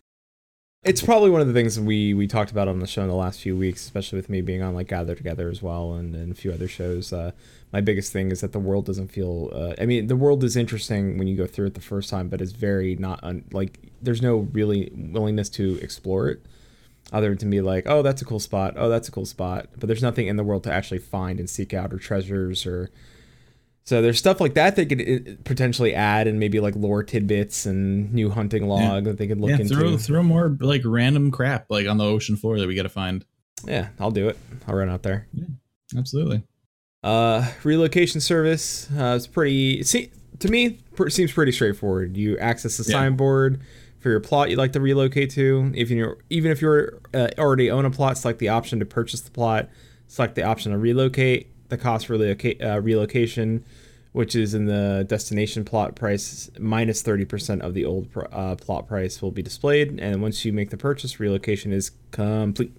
it's probably one of the things we we talked about on the show in the last few weeks, especially with me being on like Gather Together as well, and, and a few other shows. Uh, my biggest thing is that the world doesn't feel. Uh, I mean, the world is interesting when you go through it the first time, but it's very not un- like there's no really willingness to explore it. Other than to be like, oh, that's a cool spot. Oh, that's a cool spot. But there's nothing in the world to actually find and seek out, or treasures, or so there's stuff like that they could uh, potentially add, and maybe like lore tidbits and new hunting log that they could look yeah, into. throw throw more like random crap like on the ocean floor that we got to find. Yeah, I'll do it. I'll run out there. Yeah, Absolutely. Uh, relocation service. Uh, it's pretty. See, to me, pr- seems pretty straightforward. You access the Yeah. signboard for your plot you'd like to relocate to. If you even if you're uh, already own a plot, select the option to purchase the plot. Select the option to relocate. The cost for relocate, uh, relocation, which is in the destination plot price minus thirty percent of the old pr- uh, plot price, will be displayed. And once you make the purchase, relocation is complete.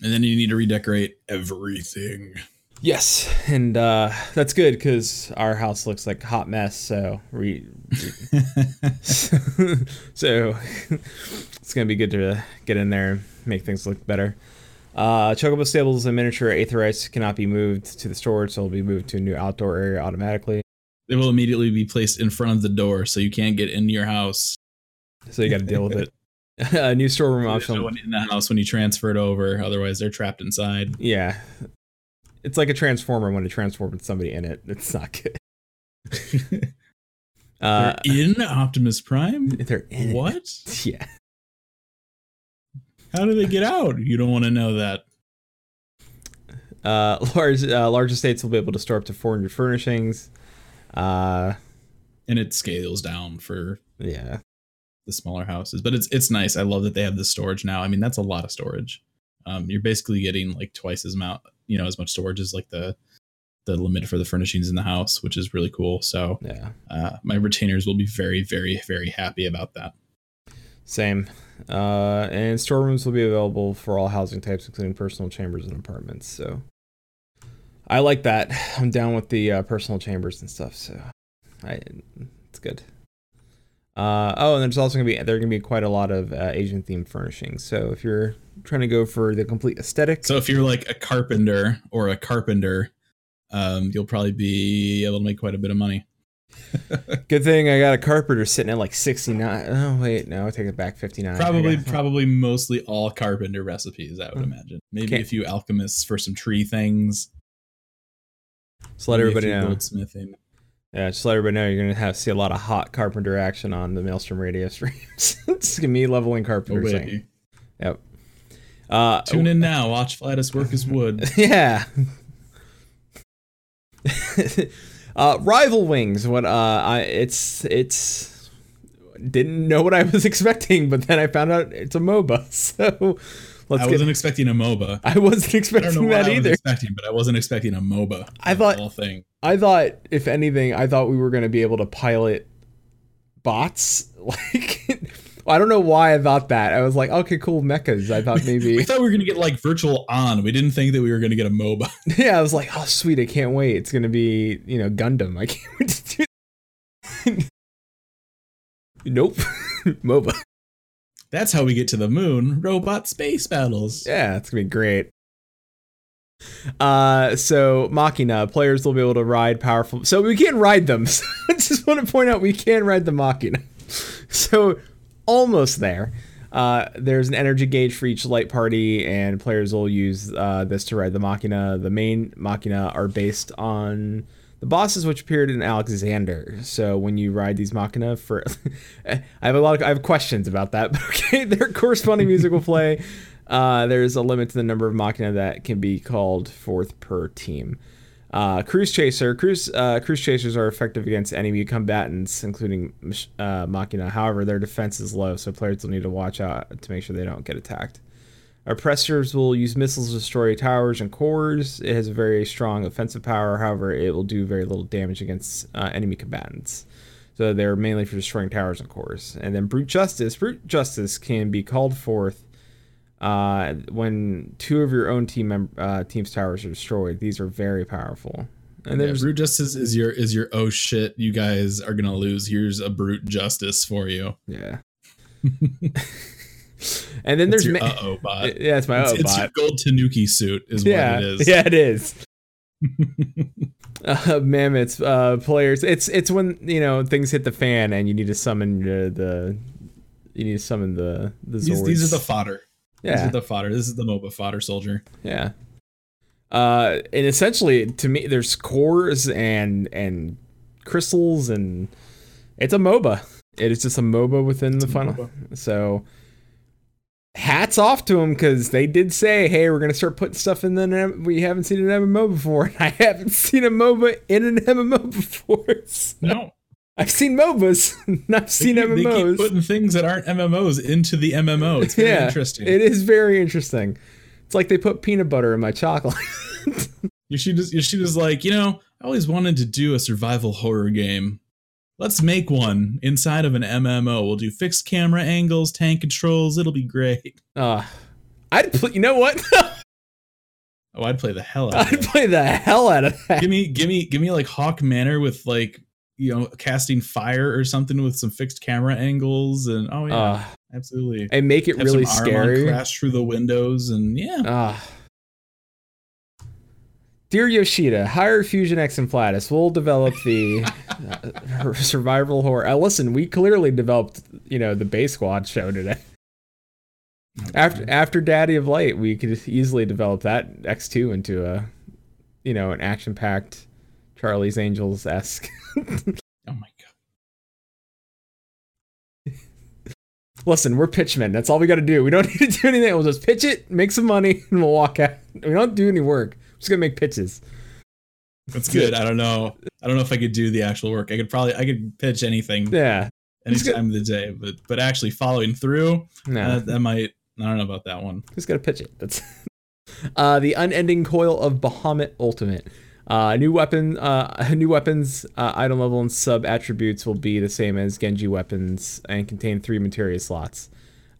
And then you need to redecorate everything. Yes, and uh, that's good because our house looks like a hot mess. So re- so it's gonna be good to get in there and make things look better. Uh, Chocobo stables and miniature aetherytes cannot be moved to the storage, so it'll be moved to a new outdoor area automatically. they will immediately be placed in front of the door so you can't get into your house. So you got to deal with it. a new storeroom So option. when in the house when you transfer it over, otherwise they're trapped inside. Yeah, it's like a transformer when it transforms with somebody in it. It's not good. Uh, they're in Optimus Prime. they're in it. What? Yeah. How do they get out? You don't want to know that. Uh, large uh, large estates will be able to store up to 400 furnishings. Uh, And it scales down for yeah, the smaller houses, but it's it's nice. I love that they have the storage now. I mean, that's a lot of storage. Um, you're basically getting like twice as amount, you know, as much storage as like the the limit for the furnishings in the house, which is really cool. So yeah, uh, my retainers will be very, very, very happy about that. same. Uh, and storerooms will be available for all housing types, including personal chambers and apartments. So I like that. I'm down with the uh, personal chambers and stuff. So I, it's good. Uh, oh, and there's also gonna be there are gonna be quite a lot of uh, Asian themed furnishings. So if you're trying to go for the complete aesthetic, So if you're like a carpenter or a carpenter, um, you'll probably be able to make quite a bit of money. good thing I got a carpenter sitting at like 69. Oh wait, no, I take it back 59. Probably, probably mostly all carpenter recipes. I would Hmm. imagine. Maybe Okay. a few alchemists for some tree things. Just let maybe a everybody few know. Goldsmithing. Yeah, just let everybody know you're gonna have see a lot of hot carpenter action on the Maelstrom radio streams. it's gonna be leveling Oh, carpenter wait. thing. Yep. Uh, Tune in now. Watch Flatus work his wood. yeah. Uh, Rival Wings. What? Uh, I it's it's didn't know what I was expecting, but then I found out it's a MOBA. So let's I get. wasn't expecting a MOBA. I wasn't I don't know expecting what that I was either. expecting, but I wasn't expecting a MOBA. I thought- all thing. I thought, if anything, I thought we were going to be able to pilot bots. Like, I don't know why I thought that. I was like, okay, cool, mechas. I thought maybe. We thought we were gonna get like virtual on. We didn't think that we were gonna get a MOBA. yeah, I was like, oh, sweet, I can't wait. It's going to be, you know, Gundam. I can't wait to do Nope. MOBA. That's how we get to the moon. Robot space battles. Yeah, it's going to be great. Uh, so Machina players will be able to ride powerful. So we can ride them. So I just want to point out we can ride the Machina. So almost there. Uh, there's an energy gauge for each light party, and players will use uh, this to ride the Machina. The main Machina are based on the bosses which appeared in Alexander. So when you ride these Machina for, I have a lot of I have questions about that. But okay, their corresponding music will play. Uh, there's a limit to the number of Machina that can be called forth per team. Uh, cruise chaser, cruise uh, cruise chasers are effective against enemy combatants, including uh, Machina. However, their defense is low, so players will need to watch out to make sure they don't get attacked. Oppressors will use missiles to destroy towers and cores. It has a very strong offensive power. However, it will do very little damage against uh, enemy combatants. So they're mainly for destroying towers and cores. And then brute justice. Brute justice can be called forth uh, when two of your own team mem- uh, team's towers are destroyed. These are very powerful. And Yeah, brute justice is your is your oh shit you guys are gonna lose. Here's a brute justice for you. yeah. and then there's There's your ma- uh oh bot. yeah, it's my it's, it's your gold Tanuki suit is Yeah, what it is. yeah, it is. uh, mammoths uh, players. It's it's when you know things hit the fan and you need to summon uh, the you need to summon the the These, Zords. these are the fodder. Yeah are the fodder. This is the MOBA fodder soldier. yeah. Uh, and essentially, to me, there's cores and and crystals and it's a MOBA. It is just a MOBA within the funnel. MOBA. So hats off to them because they did say, "Hey, we're gonna start putting stuff in the we haven't seen an MMO before." And I haven't seen a MOBA in an MMO before. So No, I've seen MOBAs, not they seen keep, they keep putting things that aren't MMOs into the MMO. It's very yeah, interesting. It is very interesting. It's like they put peanut butter in my chocolate. Yoshida's, Yoshida's like, you know, I always wanted to do a survival horror game. Let's make one inside of an MMO. We'll do fixed camera angles, tank controls. It'll be great. uh, I'd pl- you know what? Oh, I'd play the hell out of I'd play the hell out of that. give me, give me, give me like Haukke Manor with like, you know, casting fire or something with some fixed camera angles and oh yeah, Uh, absolutely. and make it Have really scary. crash through the windows and yeah. Ah. Dear Yoshida, hire Fusion X and Platus. We'll develop the uh, survival horror. Uh, listen, we clearly developed, you know, the Bay Squad show today. After after Daddy of Light, we could easily develop that X two into a, you know, an action packed Charlie's Angels esque. oh my god. Listen, we're pitchmen. That's all we got to do. We don't need to do anything. We'll just pitch it, make some money, and we'll walk out. We don't do any work. We're just gonna make pitches. That's good. I don't know. I don't know if I could do the actual work. I could probably I could pitch anything Yeah. any time of the day, but but actually following through, No. uh, that might I don't know about that one. Who's gonna pitch it? That's uh, the unending coil of Bahamut Ultimate. Uh, new weapon, uh, new weapons, uh, item level and sub attributes will be the same as Genji weapons and contain three materia slots.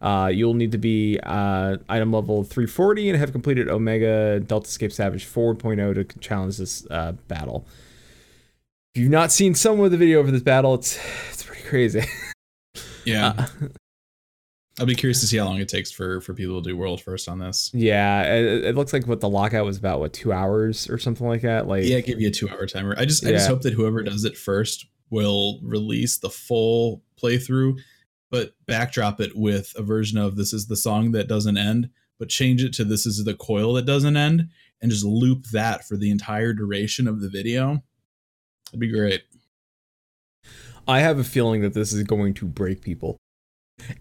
Uh, you'll need to be uh, item level 340 and have completed Omega Deltascape Savage 4.0 to challenge this uh, battle. If you've not seen some of the video for this battle, it's it's pretty crazy. Yeah. I'll be curious to see how long it takes for for people to do world first on this. yeah, it, it looks like what the lockout was about what two hours or something like that. Like Yeah, give you a two hour timer. I just I just hope that whoever does it first will release the full playthrough, but backdrop it with a version of this is the song that doesn't end, but change it to this is the coil that doesn't end, and just loop that for the entire duration of the video. That'd be great. I have a feeling that this is going to break people.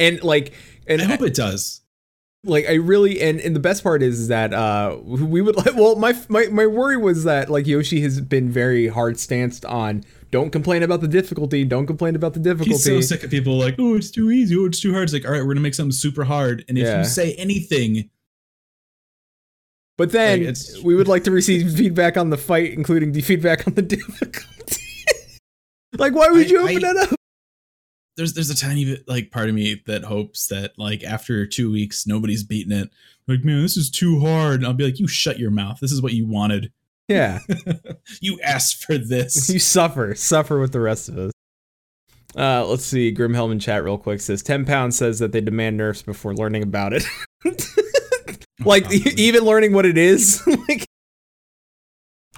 And like and I hope it does. like I really and, and the best part is, is that uh we would like well my my my worry was that like Yoshi has been very hard stanced on don't complain about the difficulty, don't complain about the difficulty. He's so sick of people like, oh, it's too easy, oh, it's too hard. It's like, all right, we're gonna make something super hard, and if Yeah. you say anything, But then Like, we would like to receive feedback on the fight, including the feedback on the difficulty. like, why would I- you open I- that up? There's there's a tiny bit like part of me that hopes that like after two weeks nobody's beating it. Like, man, this is too hard. And I'll be like, you shut your mouth. This is what you wanted. Yeah, you asked for this. you suffer, suffer with the rest of us. Uh, let's see. Grimhelm in chat real quick says ten pounds says that they demand nerfs before learning about it. like e- even learning what it is. like,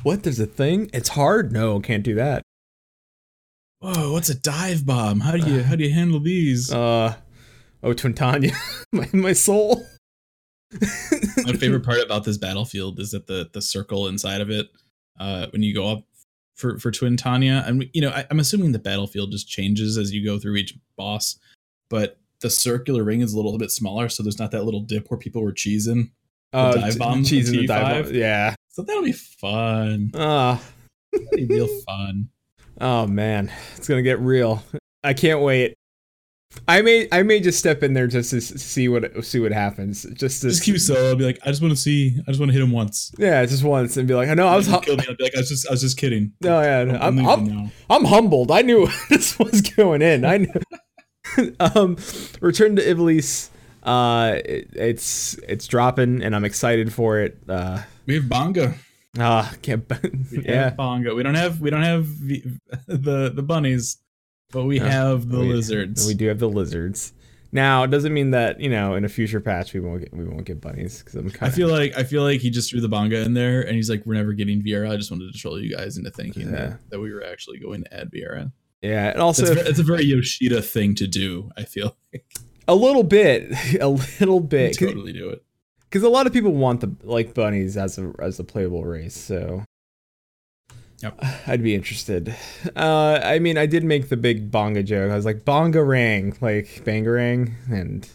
what? There's a thing. It's hard. No, can't do that. Whoa, what's a dive bomb? How do you how do you handle these? Uh, oh, Twintania, my my soul. My favorite part about this battlefield is that the the circle inside of it, uh, when you go up for for Twintania, and you know, I, I'm assuming the battlefield just changes as you go through each boss, but the circular ring is a little bit smaller, so there's not that little dip where people were cheesing. Uh, dive bomb cheese in the dive bomb. Yeah. So that'll be fun. Ah. That'll be real fun. Oh man, it's gonna get real. I can't wait. I may I may just step in there just to see what see what happens. Just to Just keep solo. I'll be like, I just want to see. I just want to hit him once. yeah, just once and be like, I know I was. Hum- kill me. I'll be like, I was just, I was just kidding. no, yeah, I'm, I'm, I'm. I'm humbled. I knew this was going in. I knew. um, Return to Ivalice. Uh, it, it's it's dropping, and I'm excited for it. Uh, We have Bangaa. Ah, can't. We yeah, Bangaa. We don't have, we don't have v- the the bunnies, but we No, have the we- lizards. we do have the lizards. Now, it doesn't mean that you know in a future patch we won't get we won't get bunnies because I'm kind of feel like I feel like he just threw the Bangaa in there, and he's like, "We're never getting Viera." I just wanted to troll you guys into thinking Yeah. that, that we were actually going to add Viera. yeah, and also It's, ve- it's a very Yoshida thing to do. I feel like a little bit, a little bit, totally do it. Because a lot of people want the like bunnies as a as a playable race. So, Yep. I'd be interested. Uh, I mean, I did make the big Bangaa joke. I was like bongarang, like bangarang, and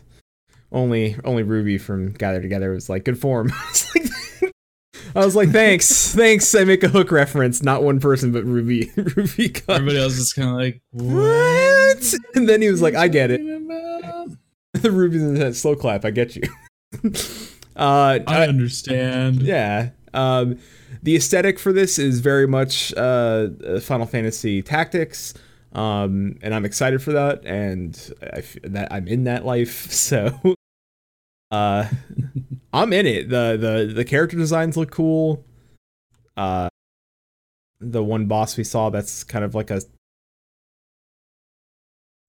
only only Ruby from Gather Together was like good form. I was like, I was like, thanks, thanks. I make a hook reference, not one person, but Ruby. Ruby. Everybody else is kind of like, What? And then he was like, I get it. it. the Ruby's in that slow clap. I get you. Uh, I understand. yeah. Um, the aesthetic for this is very much uh, uh, Final Fantasy Tactics, um, and I'm excited for that. And I f- that I'm in that life, so uh, I'm in it. the the The character designs look cool. Uh, the one boss we saw that's kind of like a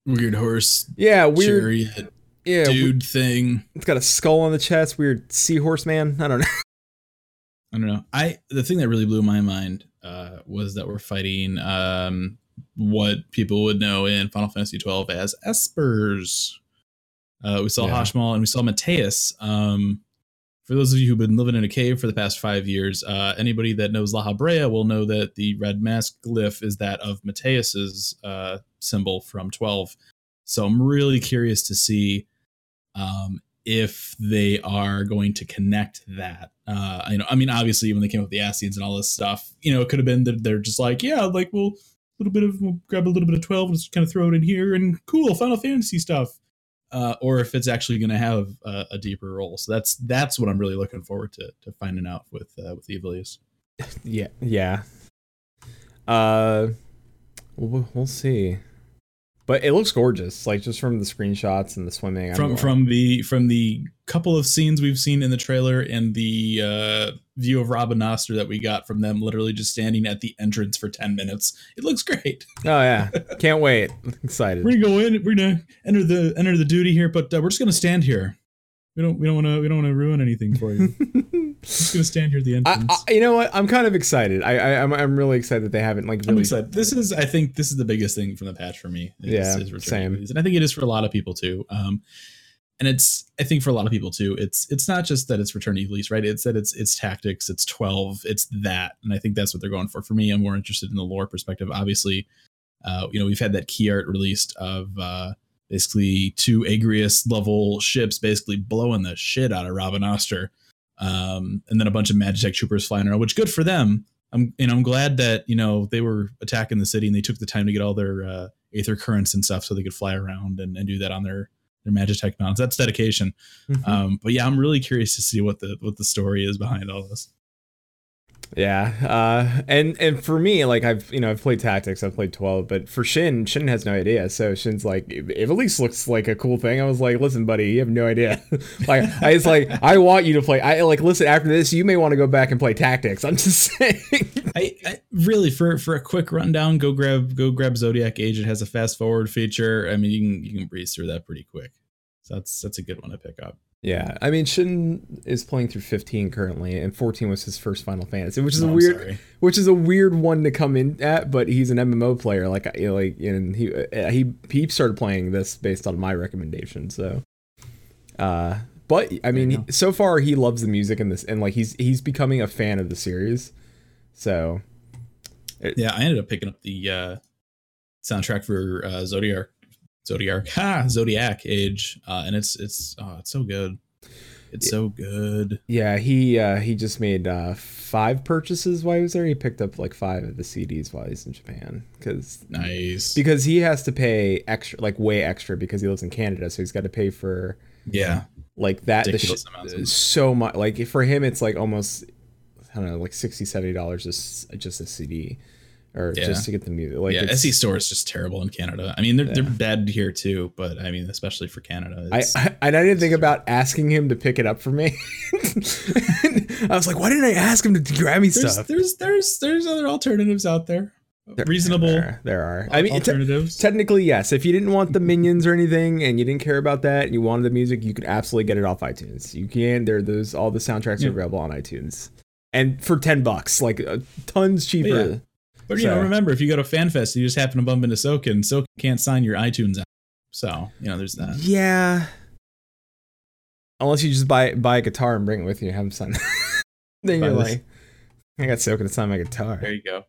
Weird horse yeah weird chariot yeah dude thing. It's got a skull on the chest. Weird seahorse man. I don't know. I don't know. I the thing that really blew my mind uh, was that we're fighting um, what people would know in Final Fantasy twelve as Espers. Uh, we saw Yeah. Hashmal and we saw Mateus. Um, for those of you who've been living in a cave for the past five years, uh, anybody that knows La Habrea will know that the red mask glyph is that of Mateus's uh, symbol from twelve. So I'm really curious to see um, if they are going to connect that. Uh, you know, I mean, obviously, when they came up with the acids and all this stuff, you know, it could have been that they're just like, yeah, like we'll a little bit of we'll grab a little bit of twelve and just kind of throw it in here and cool Final Fantasy stuff. Uh, or if it's actually going to have a, a deeper role. So that's that's what I'm really looking forward to to finding out with uh, with Ivalice. yeah, yeah. Uh, we'll, we'll see. But it looks gorgeous, like just from the screenshots and the swimming. I'm from from the from the couple of scenes we've seen in the trailer and the uh, view of Rabanastre that we got from them, literally just standing at the entrance for ten minutes. It looks great. oh yeah, can't wait. Excited. We're gonna go in. We're gonna enter the enter the duty here, but uh, we're just gonna stand here. We don't we don't want to we don't want to ruin anything for you. I'm just gonna stand here at the entrance. I, you know what? I'm kind of excited. I, I I'm I'm really excited that they haven't like I'm really. excited. This is, I think, this is the biggest thing from the patch for me. Is, Yeah, is same. movies. and I think it is for a lot of people too. Um, and it's, I think, for a lot of people too. It's, it's not just that it's Return Ivalice, right? It's that it's, it's tactics, it's twelve, it's that, and I think that's what they're going for. For me, I'm more interested in the lore perspective. Obviously, uh, you know, we've had that key art released of uh, basically two Agrius level ships, basically blowing the shit out of Rabanastre, um, and then a bunch of Magitech troopers flying around. Which good for them. I'm know I'm glad that you know they were attacking the city and they took the time to get all their uh, aether currents and stuff so they could fly around and, and do that on their their Magitech mounts. That's dedication. Mhm. Um, but yeah, I'm really curious to see what the what the story is behind all this. Yeah, uh, and and for me, like I've you know I've played tactics, I've played twelve, but for Shin, Shin has no idea. So Shin's like, it, at least looks like a cool thing. I was like, listen, buddy, you have no idea. like I was like, I want you to play. I like listen after this, you may want to go back and play tactics. I'm just saying. I, I really for for a quick rundown, go grab go grab Zodiac Age. It has a fast forward feature. I mean, you can you can breeze through that pretty quick. So that's that's a good one to pick up. Yeah, I mean, Shin is playing through 15 currently, and 14 was his first Final Fantasy, which is No, a weird, sorry. which is a weird one to come in at. But he's an MMO player, like like and he uh, he he started playing this based on my recommendation. So, uh, but I mean, he- so far he loves the music in this, and like he's he's becoming a fan of the series. So, Yeah, I ended up picking up the uh, soundtrack for uh, Zodiac, Zodiac, ha, Zodiac Age, uh, and it's it's oh, it's so good. It's so good. yeah, he uh, he just made uh, five purchases while he was there. He picked up like five of the CDs while he's in Japan because Nice. because he has to pay extra, like way extra, because he lives in Canada, so he's got to pay for yeah, like that. The sh- so much, like for him, it's like almost I don't know, like 60 dollars just just a CD, or Yeah. just to get the music. Like yeah. SE Store is just terrible in Canada. I mean, they're they're bad here too, but I mean, especially for Canada. I, I and I didn't think about asking him to pick it up for me. I was like, why didn't I ask him to grab me there's, stuff? there's there's there's other alternatives out there. There- Reasonable There, there are. I mean, te- technically, yes. If you didn't want the minions or anything, and you didn't care about that, and you wanted the music, you could absolutely get it off iTunes. You can. There, those all the soundtracks Yeah. are available on iTunes, and for ten bucks, like uh, tons cheaper. yeah. But you know, remember if you go to FanFest, and you just happen to bump into Soken, and Soken can't sign your iTunes app. So you know, there's that. Yeah. Unless you just buy buy a guitar and bring it with you, and have them sign. then Buy you're this. like, I got Soken to sign my guitar. There you go.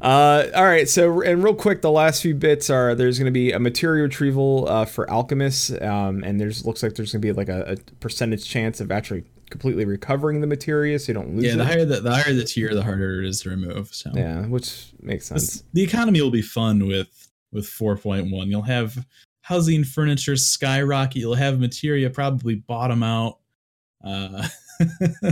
Uh, all right. So, and real quick, the last few bits are there's going to be a material retrieval uh, for alchemists, um, and there's looks like there's going to be like a, a percentage chance of actually completely recovering the materia, so you don't lose Yeah, it. the higher the, the higher the tier, the harder it is to remove. So yeah, which makes sense. the economy will be fun with with 4.1. You'll have housing, furniture skyrocket. You'll have materia probably bottom out. Uh,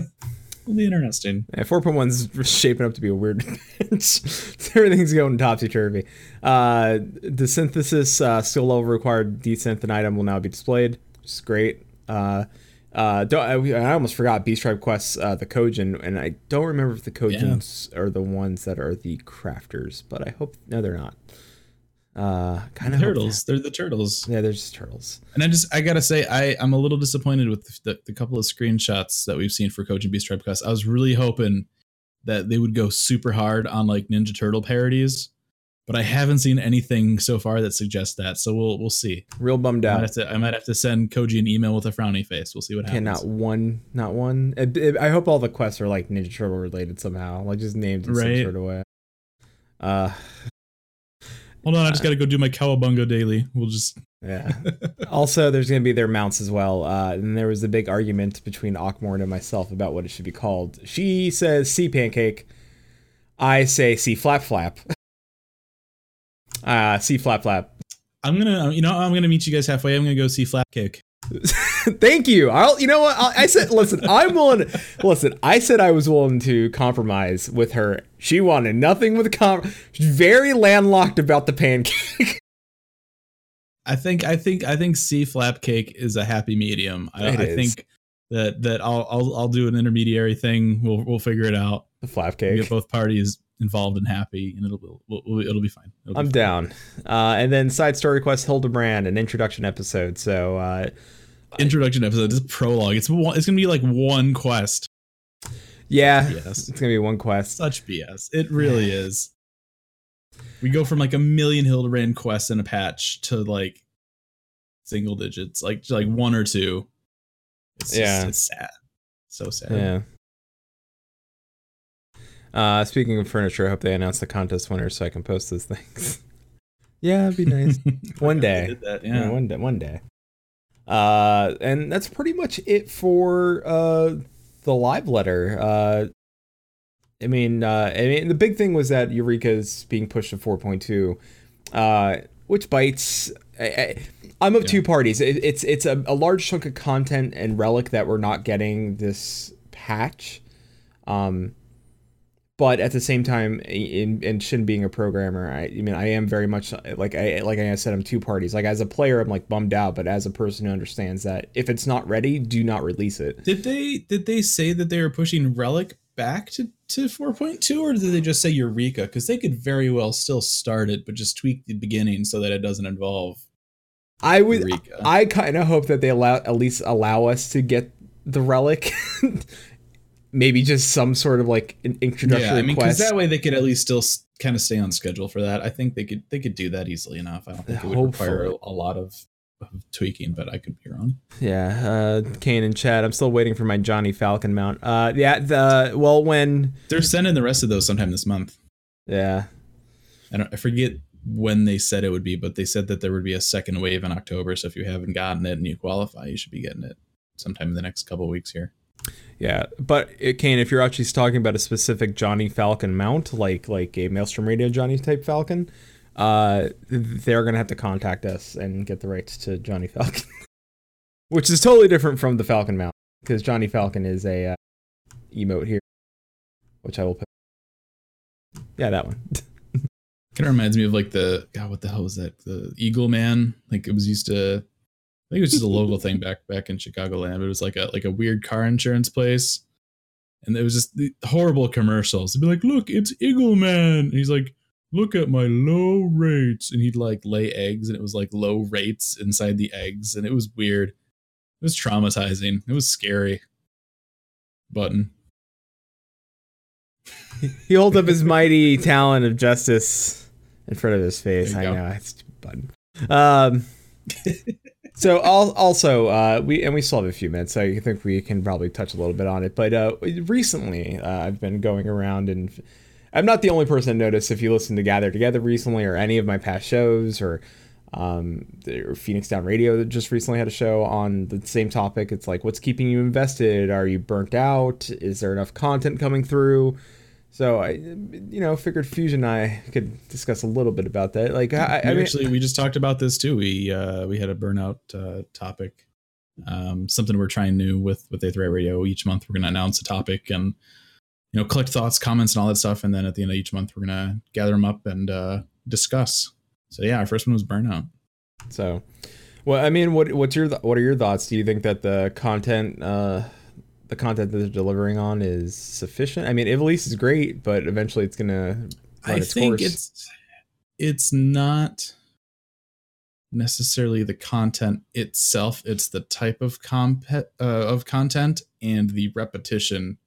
will be interesting. Yeah, 4.1 is shaping up to be a weird. Everything's going topsy turvy. Uh, the synthesis uh, skill level required desynth and item will now be displayed, which is great. Uh, uh, don't, I, I almost forgot Beast Tribe quests, uh, the Kojin, and I don't remember if the Kojins are the ones that are the crafters, but I hope no, they're not. Uh, kind of turtles. They're the turtles. Yeah, they're just turtles. And I just I gotta say I I'm a little disappointed with the, the couple of screenshots that we've seen for and Beast Tribe Quest. I was really hoping that they would go super hard on like Ninja Turtle parodies, but I haven't seen anything so far that suggests that. So we'll we'll see. Real bummed I might out. have to I might have to send Koji an email with a frowny face. We'll see what Okay, happens. not one, not one. It- it- I hope all the quests are like Ninja Turtle related somehow, like just named in some Right. sort of way. Uh, Hold on, I just got to go do my cowabunga daily. We'll just yeah. also, there's gonna be their mounts as well. Uh, and there was a big argument between Ockmorn and myself about what it should be called. She says sea pancake. I say sea flap flap. Uh, sea flap flap. I'm gonna you know I'm gonna meet you guys halfway. I'm gonna go see flap Cake. Thank you. I'll. You know what? I, I said. Listen, I'm willing. listen, I said I was willing to compromise with her. She wanted nothing with a com. Very landlocked about the pancake. I think I think I think C flap cake is a happy medium. I, I think that that I'll, I'll I'll do an intermediary thing. We'll we'll figure it out. The flap cake. get both parties involved and happy, and it'll we'll, it'll be fine. It'll be I'm fine. down. Uh, and then side story quest Hildebrand, an introduction episode. So uh, Introduction episode. This is prologue. It's one, it's gonna be like one quest. yeah, Yes, it's gonna be one quest. such BS. It really is. We go from like a million Hildebrand quests in a patch to like single digits, like like one or two. It's just, Yeah. it's sad. So sad. Yeah. Uh, speaking of furniture, I hope they announce the contest winner so I can post those things. yeah, it'd be nice. One day. that, yeah. yeah. one day. One day. Uh, and that's pretty much it for uh the live letter. Uh, I mean, uh, I mean, the big thing was that Eureka's being pushed to 4.2, uh, which bites. I, I, I'm of Yeah. two parties. It, it's it's a, a large chunk of content and relic that we're not getting this patch. Um, but at the same time, in and Shin being a programmer, I, I mean, I am very much like I like I said, I'm two parties. Like as a player, I'm like bummed out, but as a person who understands that if it's not ready, do not release it. Did they did they say that they were pushing Relic back to, to 4.2 or did they just say Eureka? Because they could very well still start it, but just tweak the beginning so that it doesn't involve I would. Eureka. I kind of hope that they allow at least allow us to get the relic. Maybe just some sort of like an introductory yeah, I mean, because quest. that way they could at least still kind of stay on schedule for that. I think they could they could do that easily enough. I don't think it would require a, a lot of, of tweaking, but I could be wrong. yeah, uh, Kane and Chad. I'm still waiting for my Johnny Falcon mount. Uh, yeah. The well, when They're sending the rest of those sometime this month. yeah, I don't I forget when they said it would be, but they said that there would be a second wave in October. So if you haven't gotten it and you qualify, you should be getting it sometime in the next couple weeks here. Yeah. But uh, Kane, if you're actually talking about a specific Johnny Falcon mount, like like a Maelstrom Radio Johnny type Falcon, uh, they're gonna have to contact us and get the rights to Johnny Falcon, which is totally different from the Falcon mount because Johnny Falcon is a uh, emote here, which I will put. Yeah, that one. Kind of reminds me of like the God, what the hell was that? The Eagle Man. Like it was used to. I think it was just a local thing back back in Chicagoland. But it was like a like a weird car insurance place, and it was just the horrible commercials. They'd be like, "Look, it's Eagle Man." And he's like, "Look at my low rates," and he'd like lay eggs, and it was like low rates inside the eggs, and it was weird. It was traumatizing. It was scary. Button. he holds up his mighty talon of justice in front of his face. I go. know it's stupid button. Um, so also uh, we and we still have a few minutes, so I think we can probably touch a little bit on it. But uh, recently, uh, I've been going around and. I'm not the only person to notice if you listen to Gather Together recently or any of my past shows or um, Phoenix Down Radio that just recently had a show on the same topic. It's like, what's keeping you invested? Are you burnt out? Is there enough content coming through? So I, you know, figured Fusion and I could discuss a little bit about that. Like, I, I mean, actually we just talked about this too. We uh, we had a burnout uh, topic, um, something we're trying new with with Aetheryte Radio. Each month we're going to announce a topic and you know collect thoughts, comments, and all that stuff. And then at the end of each month we're going to gather them up and uh, discuss. So yeah, our first one was burnout. so, well, I mean, what what's your what are your thoughts? Do you think that the content, uh, the content that they're delivering on is sufficient? I mean, Ivalice is great, but eventually it's gonna run I its think course. it's it's not necessarily the content itself it's the type of comp uh, of content and the repetition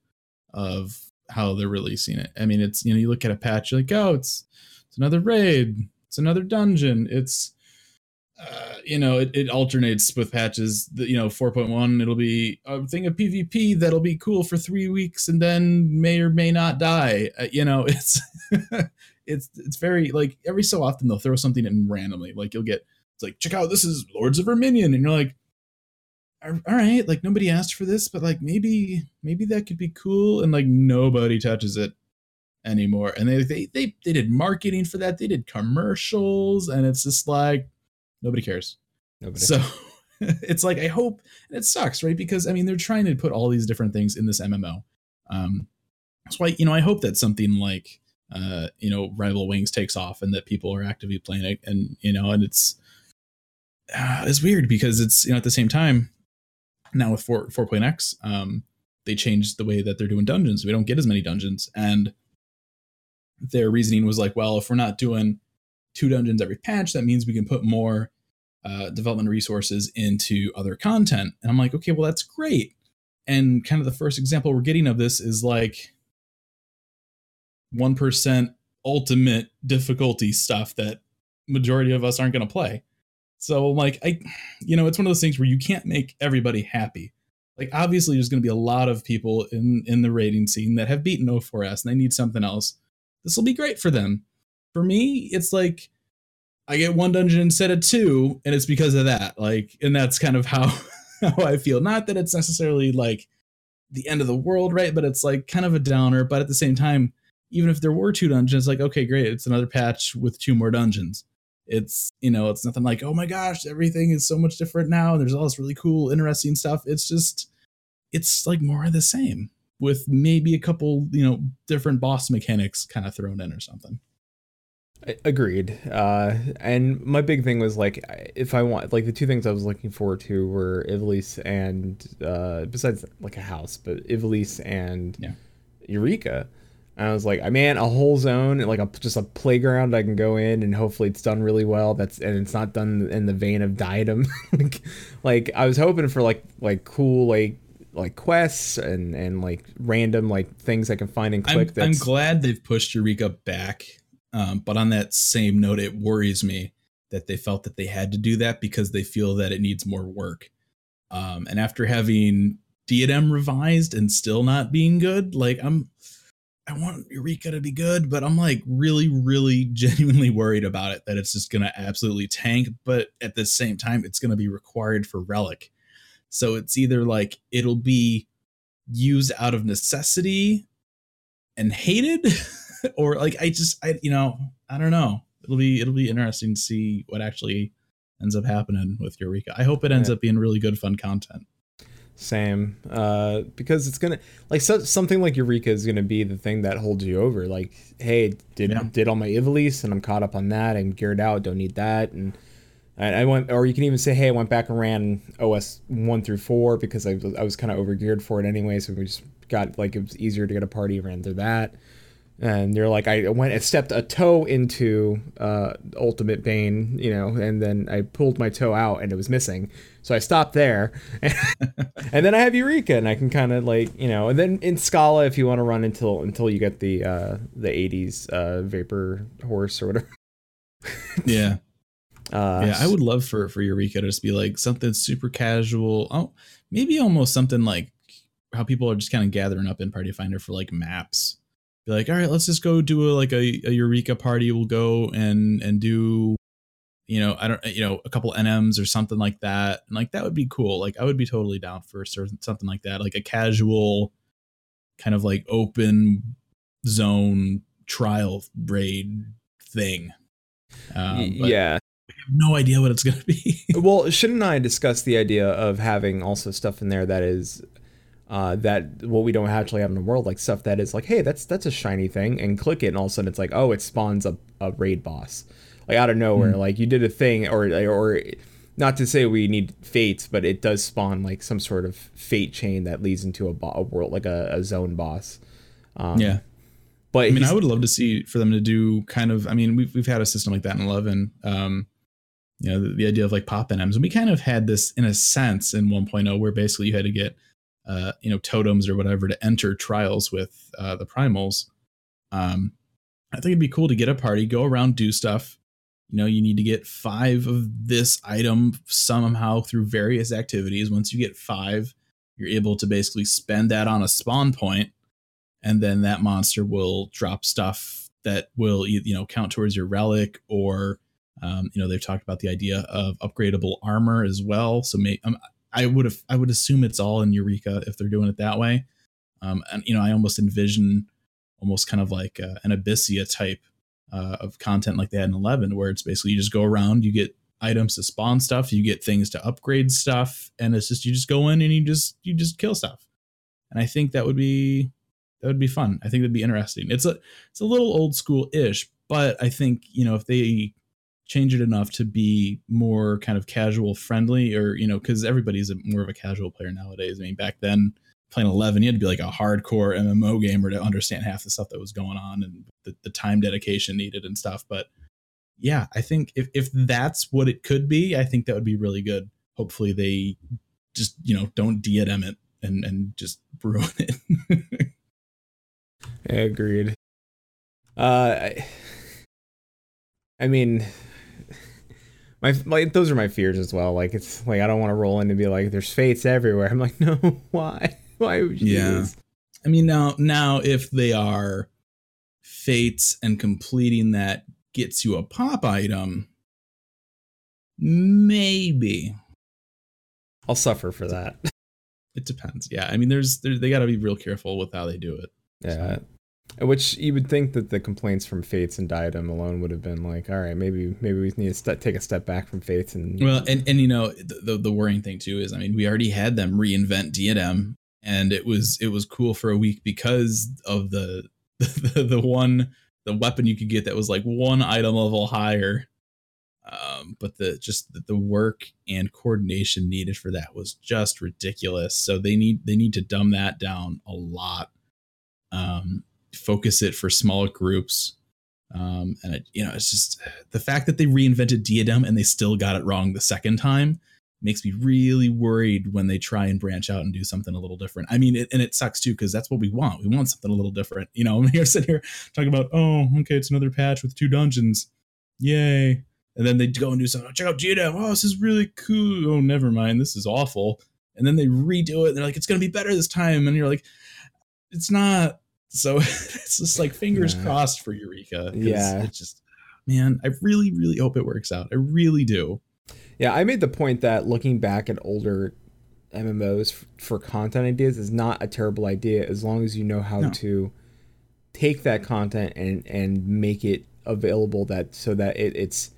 of how they're releasing it i mean it's you know you look at a patch you're like oh it's it's another raid it's another dungeon it's uh, you know it, it alternates with patches the, you know 4.1 it'll be a thing of pvp that'll be cool for three weeks and then may or may not die uh, you know it's it's it's very like every so often they'll throw something in randomly. Like you'll get it's like check out this is Lords of Verminion, and you're like, all right, like nobody asked for this, but like maybe maybe that could be cool, and like nobody touches it anymore. And they they they they did marketing for that, they did commercials, and it's just like nobody cares. Nobody. So it's like I hope and it sucks, right? Because I mean they're trying to put all these different things in this MMO. Um that's why, you know, I hope that something like uh, you know, Rival Wings takes off and that people are actively playing it and you know, and it's uh, is weird because it's you know at the same time now with 4 four 4.x um they changed the way that they're doing dungeons we don't get as many dungeons and their reasoning was like well if we're not doing two dungeons every patch that means we can put more uh, development resources into other content and i'm like okay well that's great and kind of the first example we're getting of this is like 1% ultimate difficulty stuff that majority of us aren't going to play so like I you know, it's one of those things where you can't make everybody happy. Like obviously there's going to be a lot of people in in the rating scene that have beaten O4S and they need something else. This will be great for them. For me, it's like I get one dungeon instead of two and it's because of that. Like and that's kind of how how I feel. Not that it's necessarily like the end of the world, right? But it's like kind of a downer, but at the same time, even if there were two dungeons, like okay, great, it's another patch with two more dungeons it's you know it's nothing like oh my gosh everything is so much different now and there's all this really cool interesting stuff it's just it's like more of the same with maybe a couple you know different boss mechanics kind of thrown in or something agreed uh and my big thing was like if i want like the two things i was looking forward to were Ivalice and uh besides like a house but Ivalice and yeah. eureka and I was like, I man, a whole zone, like a just a playground I can go in, and hopefully it's done really well. That's and it's not done in the vein of Diadem. like, like I was hoping for like like cool like like quests and and like random like things I can find and click. I'm, I'm glad they've pushed Eureka back, um, but on that same note, it worries me that they felt that they had to do that because they feel that it needs more work. Um, and after having Diadem revised and still not being good, like I'm I want Eureka to be good, but I'm like really, really genuinely worried about it that it's just going to absolutely tank. But at the same time, it's going to be required for Relic. So it's either like it'll be used out of necessity and hated, or like I just, I, you know, I don't know. It'll be, it'll be interesting to see what actually ends up happening with Eureka. I hope it ends yeah. up being really good, fun content. Same, uh, because it's gonna like so, something like Eureka is gonna be the thing that holds you over. Like, hey, did yeah. did all my Ivalice and I'm caught up on that. I'm geared out. Don't need that. And I, I went, or you can even say, hey, I went back and ran OS one through four because I I was kind of over geared for it anyway. So we just got like it was easier to get a party ran through that and they're like I went and stepped a toe into uh, Ultimate Bane, you know, and then I pulled my toe out and it was missing, so I stopped there, and then I have Eureka and I can kind of like you know, and then in Scala if you want to run until until you get the uh, the '80s uh, Vapor Horse or whatever. yeah. Uh, yeah, I would love for for Eureka to just be like something super casual. Oh, maybe almost something like how people are just kind of gathering up in Party Finder for like maps be like, all right, let's just go do a, like a, a Eureka party. We'll go and and do, you know, I don't, you know, a couple NMs or something like that. And like that would be cool. Like I would be totally down for certain something like that, like a casual, kind of like open zone trial raid thing. Um, yeah. no idea what it's going to be. well, shouldn't I discuss the idea of having also stuff in there that is uh, that what we don't actually have in the world, like stuff that is like, hey, that's that's a shiny thing, and click it, and all of a sudden it's like, oh, it spawns a, a raid boss, like out of nowhere, mm. like you did a thing, or or not to say we need fates, but it does spawn like some sort of fate chain that leads into a, bo- a world, like a, a zone boss. Um, yeah, but I mean, I would love to see for them to do kind of. I mean, we've we've had a system like that in Eleven. Um, you know, the, the idea of like pop NMs, and we kind of had this in a sense in 1.0, where basically you had to get uh, you know totems or whatever to enter trials with uh, the primals. Um, I think it'd be cool to get a party, go around, do stuff. You know, you need to get five of this item somehow through various activities. Once you get five, you're able to basically spend that on a spawn point, and then that monster will drop stuff that will you know count towards your relic or um, you know they've talked about the idea of upgradable armor as well so may, um, I would have I would assume it's all in Eureka if they're doing it that way. Um, and you know, I almost envision almost kind of like uh, an Abyssea type uh, of content like they had in Eleven, where it's basically you just go around, you get items to spawn stuff, you get things to upgrade stuff, and it's just you just go in and you just you just kill stuff. And I think that would be that would be fun. I think that'd be interesting. It's a it's a little old school ish, but I think you know if they change it enough to be more kind of casual friendly or you know because everybody's a, more of a casual player nowadays. I mean back then playing 11 you had to be like a hardcore mmo gamer to understand half the stuff that was going on and the, the time dedication needed and stuff. But yeah i think if, if that's what it could be i think that would be really good. Hopefully they just you know don't diadem it and and just ruin it. Agreed. Uh, I, I mean, my like those are my fears as well. Like it's like I don't want to roll in and be like, "There's fates everywhere." I'm like, no, why? Why would you? Yeah. I mean, now now if they are fates and completing that gets you a pop item, maybe I'll suffer for that. it depends. Yeah, I mean, there's there, they got to be real careful with how they do it. Yeah. Which you would think that the complaints from Fates and Diadem alone would have been like, all right, maybe maybe we need to st- take a step back from Fates and Well, and and you know the, the the worrying thing too is, I mean, we already had them reinvent Diadem, and it was it was cool for a week because of the the, the one the weapon you could get that was like one item level higher. Um, but the just the, the work and coordination needed for that was just ridiculous. So they need they need to dumb that down a lot. Um, focus it for smaller groups. Um, and it, you know, it's just the fact that they reinvented Diadem and they still got it wrong the second time makes me really worried when they try and branch out and do something a little different. I mean, it, and it sucks too because that's what we want. We want something a little different. You know, we're sitting here talking about, oh, okay, it's another patch with two dungeons, yay! And then they go and do something. Check out Diadem. Oh, this is really cool. Oh, never mind, this is awful. And then they redo it. And they're like, it's gonna be better this time. And you're like, it's not. So it's just like fingers Yeah. crossed for Eureka. Yeah. It's just, man, I really, really hope it works out. I really do. Yeah, I made the point that looking back at older MMOs f- for content ideas is not a terrible idea as long as you know how No. to take that content and and make it available that so that it, it's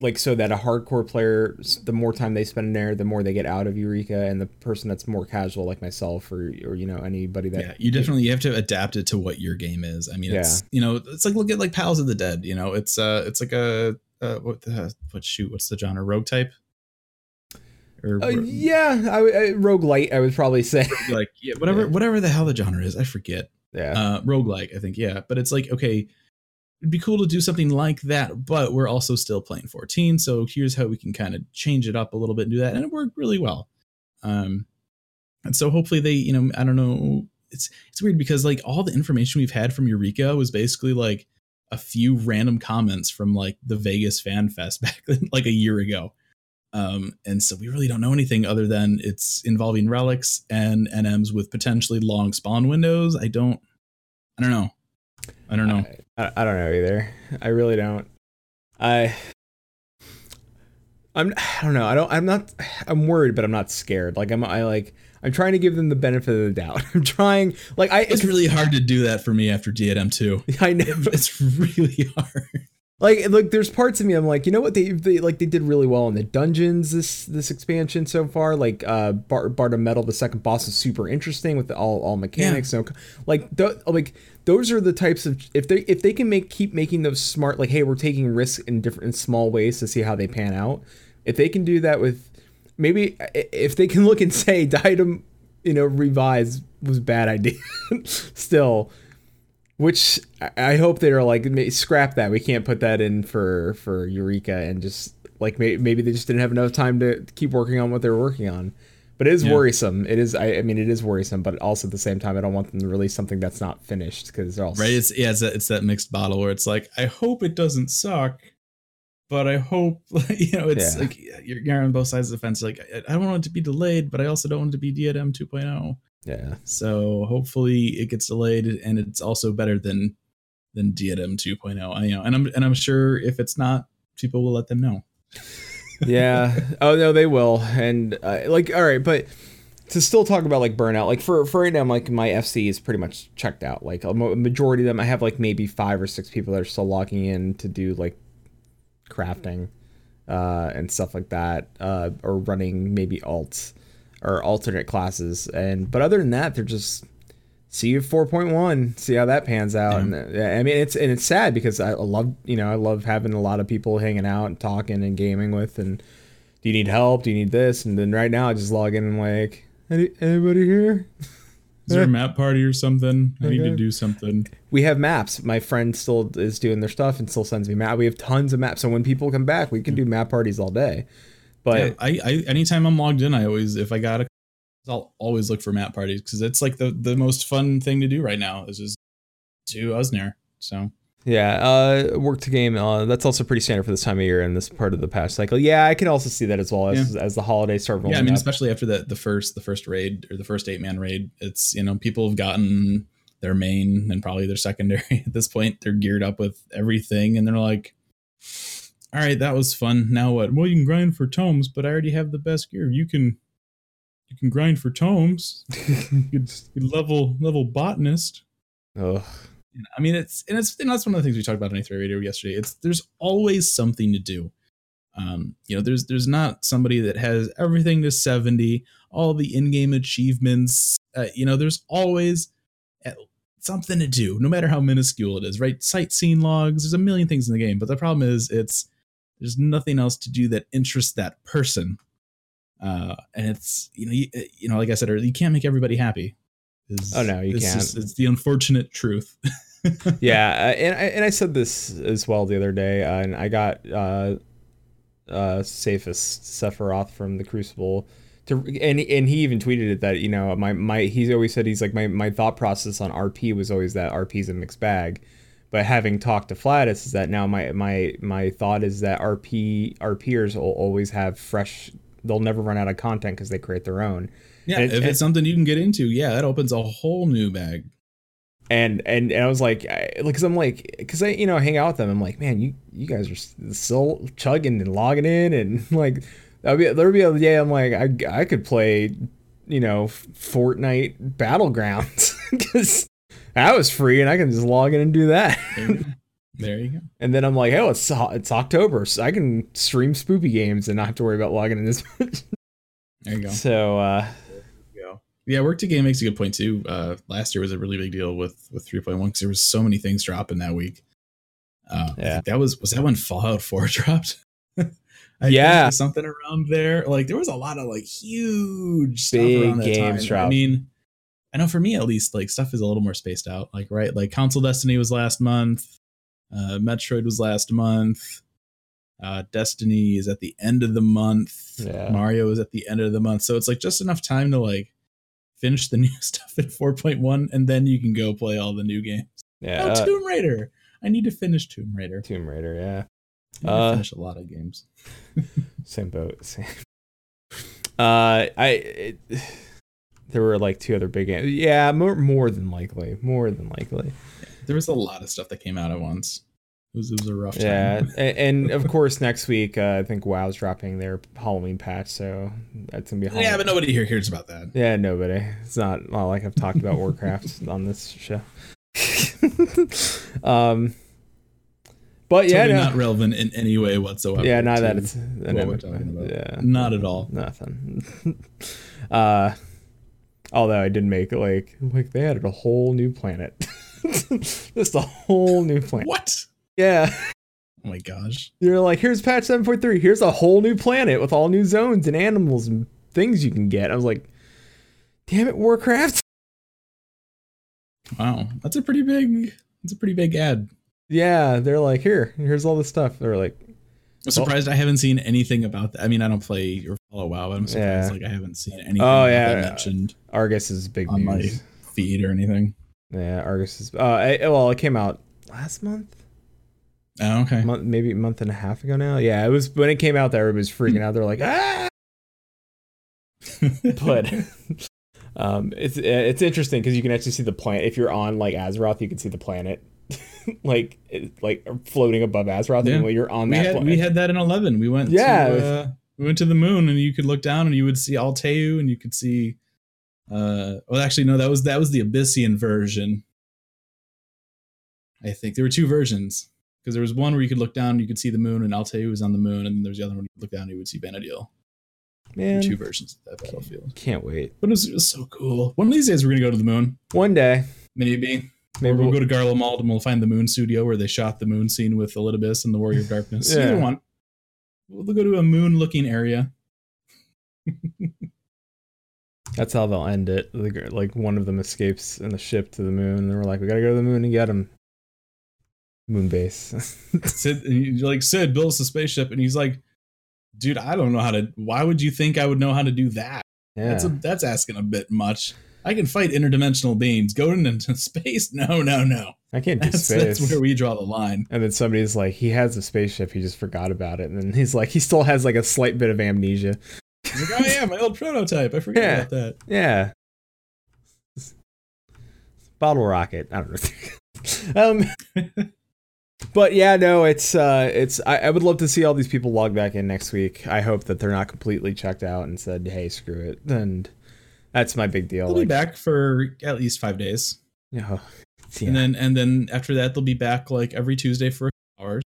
like so that a hardcore player the more time they spend in there the more they get out of Eureka and the person that's more casual like myself or or you know anybody that yeah, you definitely you have to adapt it to what your game is. I mean, it's you know, it's like look at like Palace of the Dead. You know, it's uh, it's like a uh, what the what shoot? What's the genre? Rogue type? Or uh, yeah I, I roguelite I would probably say like yeah, whatever Yeah. whatever the hell the genre is, I forget. yeah Uh, roguelike, I think. Yeah, but it's like okay. It'd be cool to do something like that, but we're also still playing 14. So here's how we can kind of change it up a little bit and do that. And it worked really well. Um, and so hopefully they, you know, I don't know. It's it's weird because like all the information we've had from Eureka was basically like a few random comments from like the Vegas Fan Fest back like a year ago. Um, and so we really don't know anything other than it's involving relics and NMs with potentially long spawn windows. I don't, I don't know. I don't know. I, I don't know either. I really don't. I I'm I don't know. I don't I'm not I'm worried but I'm not scared. Like I'm I like I'm trying to give them the benefit of the doubt. I'm trying like I It's really hard to do that for me after Diadem 2. I know It's really hard. Like look there's parts of me I'm like, you know what they they like they did really well in the dungeons this this expansion so far. Like uh Bar- Mettle the second boss is super interesting with the, all all mechanics no like th- like those are the types of if they if they can make keep making those smart like hey we're taking risks in different in small ways to see how they pan out if they can do that with maybe if they can look and say diadem you know revise was a bad idea still which I- hope they're like scrap that we can't put that in for for eureka and just like maybe they just didn't have enough time to keep working on what they're working on but it is Yeah. worrisome it is I, I mean it is worrisome but also at the same time i don't want them to release something that's not finished because they're all Right? It's yeah, it's that, it's that mixed bottle where it's like, I hope it doesn't suck, but I hope you know it's Yeah. like you're, you're on both sides of the fence. Like I, I don't want it to be delayed, but I also don't want it to be Diadem 2.0. yeah So hopefully it gets delayed and it's also better than than Diadem 2.0. I, you know, and I'm and I'm sure if it's not, people will let them know. yeah. Oh no, they will. And uh, like, all right, but to still talk about like burnout, like for for right now, like my FC is pretty much checked out. Like a majority of them, I have like maybe five or six people that are still logging in to do like crafting uh, and stuff like that, uh, or running maybe alts or alternate classes. And but other than that, they're just see you at 4.1 see how that pans out. Yeah. and uh, i mean it's and it's sad because i love you know i love having a lot of people hanging out and talking and gaming with and do you need help? Do you need this? And then right now i just log in and like Any, anybody here? Is there a map party or something? I need to do something. we have maps. My friend still is doing their stuff and still sends me map. We have tons of maps. So when people come back we can do map parties all day but Yeah, I, I anytime I'm logged in, I always if I got a, I'll always look for map parties because it's like the the most fun thing to do right now is just to Usner. So Yeah, uh, work to game. Uh, that's also pretty standard for this time of year and this part of the patch cycle. Yeah, I can also see that as well as as the holidays start rolling yeah, I mean, up. especially after the the first the first raid or the first eight man raid, it's you know people have gotten their main and probably their secondary at this point. They're geared up with everything, and they're like, "All right, that was fun. Now what? Well, you can grind for tomes, but I already have the best gear. You can you can grind for tomes. you could, level level botanist." Ugh. I mean, it's and it's and that's one of the things we talked about on Aetheryte Radio yesterday. It's there's always something to do. Um, you know, there's there's not somebody that has everything to 70, all the in-game achievements. Uh, you know, there's always uh, something to do, no matter how minuscule it is, right? Sightseeing logs, there's a million things in the game, but the problem is it's there's nothing else to do that interests that person. Uh, and it's you know, you, you know, like I said earlier, you can't make everybody happy. Is- Oh, no, you can't. just- it's the unfortunate truth. yeah, uh, and I, and I said this as well the other day, uh, and I got uh, uh, Safest Sephiroth from the Crucible to, and and he even tweeted it that you know my my he's always said he's like my my thought process on RP was always that RP's a mixed bag, but having talked to Flatus is that now my my my thought is that RP RPers will always have fresh. They'll never run out of content because they create their own. Yeah, And- if and- it's something you can get into, yeah, that opens a whole new bag. and and, and I was like, because I'm like, because I you know hang out with them. I'm like, man, you you guys are still chugging and logging in, and like there'll be there'll be a day I'm like, I I could play, you know, Fortnite Battlegrounds because that was free, and I can just log in and do that. There you go. There you go. And then I'm like, oh, it's it's October, so I can stream spoopy games and not have to worry about logging in this much. There you go. so uh, go. Yeah, work to game makes a good point too. Uh, last year was a really big deal with with 3.1 because there was so many things dropping that week. Uh, Yeah. that was was that when Fallout 4 dropped. I Yeah. think something around there. Like there was a lot of like huge stuff Big around that games time. dropped. I mean, I know for me at least, like stuff is a little more spaced out. Like right, like Console Destiny was last month. Uh, Metroid was last month. Uh, Destiny is at the end of the month. Yeah. Mario is at the end of the month. So it's like just enough time to like finish the new stuff at 4.1 and then you can go play all the new games. yeah, oh, uh, Tomb Raider. I need to finish Tomb Raider. Tomb Raider, yeah. I Uh, finish a lot of games. Same boat. Same. Uh, I it, there were like two other big games. Yeah, more more than likely, more than likely. There was a lot of stuff that came out at once. It was, it was a rough time. Yeah, and, and of course next week uh, I think WoW's dropping their Halloween patch, so that's gonna be. yeah, but nobody here cares about that. Yeah, nobody. It's not, not like I've talked about Warcraft on this show. um, but yeah, totally no, not relevant in any way whatsoever. yeah, not that it's what we're talking about. Yeah, Not at all. nothing. uh, although I did make it like like they added a whole new planet, just a whole new planet. What? Yeah, Oh my gosh. you're like, here's patch seven point three. Here's a whole new planet with all new zones and animals and things you can get. I was like, damn it, Warcraft. Wow. That's a pretty big that's a pretty big ad. Yeah, they're like, here, here's all this stuff. They're like, I'm surprised I haven't seen anything about that. I mean, I don't play or follow WoW, but I'm surprised Yeah. like I haven't seen anything Oh, yeah. that mentioned Argus is big on my feed or anything. Yeah, Argus is. Uh, I, well, it came out last month, Oh, okay. month, maybe a month and a half ago now. Yeah, it was when it came out. That everybody was freaking out. They're like, ah. But um, it's it's interesting because you can actually see the planet. If you're on like Azeroth, you can see the planet, like like floating above Azeroth. Yeah. And when you're on we that had planet, we had that in 11. We went Yeah. to uh, we went to the moon and you could look down and you would see Al'Taieu and you could see uh well actually no that was that was the Abyssian version. I think there were two versions because there was one where you could look down and you could see the moon and Al'Taieu was on the moon and then there's the other one you could look down and you would see Vana'diel. Man, two versions of that battlefield. can't wait. But it was, it was so cool. One of these days, we're gonna go to the moon. One day, Maybe. maybe Maybe we'll we'll, go to Garlemald and we'll find the moon studio where they shot the moon scene with Elidibus and the Warrior of Darkness. Yeah. Either one. We'll go to a moon looking area. that's how they'll end it. Like, one of them escapes in the ship to the moon, and we're like, we gotta go to the moon and get him. Moon base. Sid, like, Sid, builds us a spaceship. And he's like, dude, I don't know how to. Why would you think I would know how to do that? yeah. That's, a, that's asking a bit much. I can fight interdimensional beings. Go into space? No, no, no. I can't do That's, space. that's where we draw the line. and then somebody's like, he has a spaceship, he just forgot about it. And then he's like, he still has like a slight bit of amnesia. He's like, oh yeah, my old prototype. I forgot Yeah. about that. Yeah. Bottle rocket. I don't know. um But yeah, no, it's uh it's I, I would love to see all these people log back in next week. I hope that they're not completely checked out and said, Hey, screw it. And that's my big deal. They'll be back for at least five days, Yeah. Yeah. and then and then after that they'll be back like every Tuesday for hours.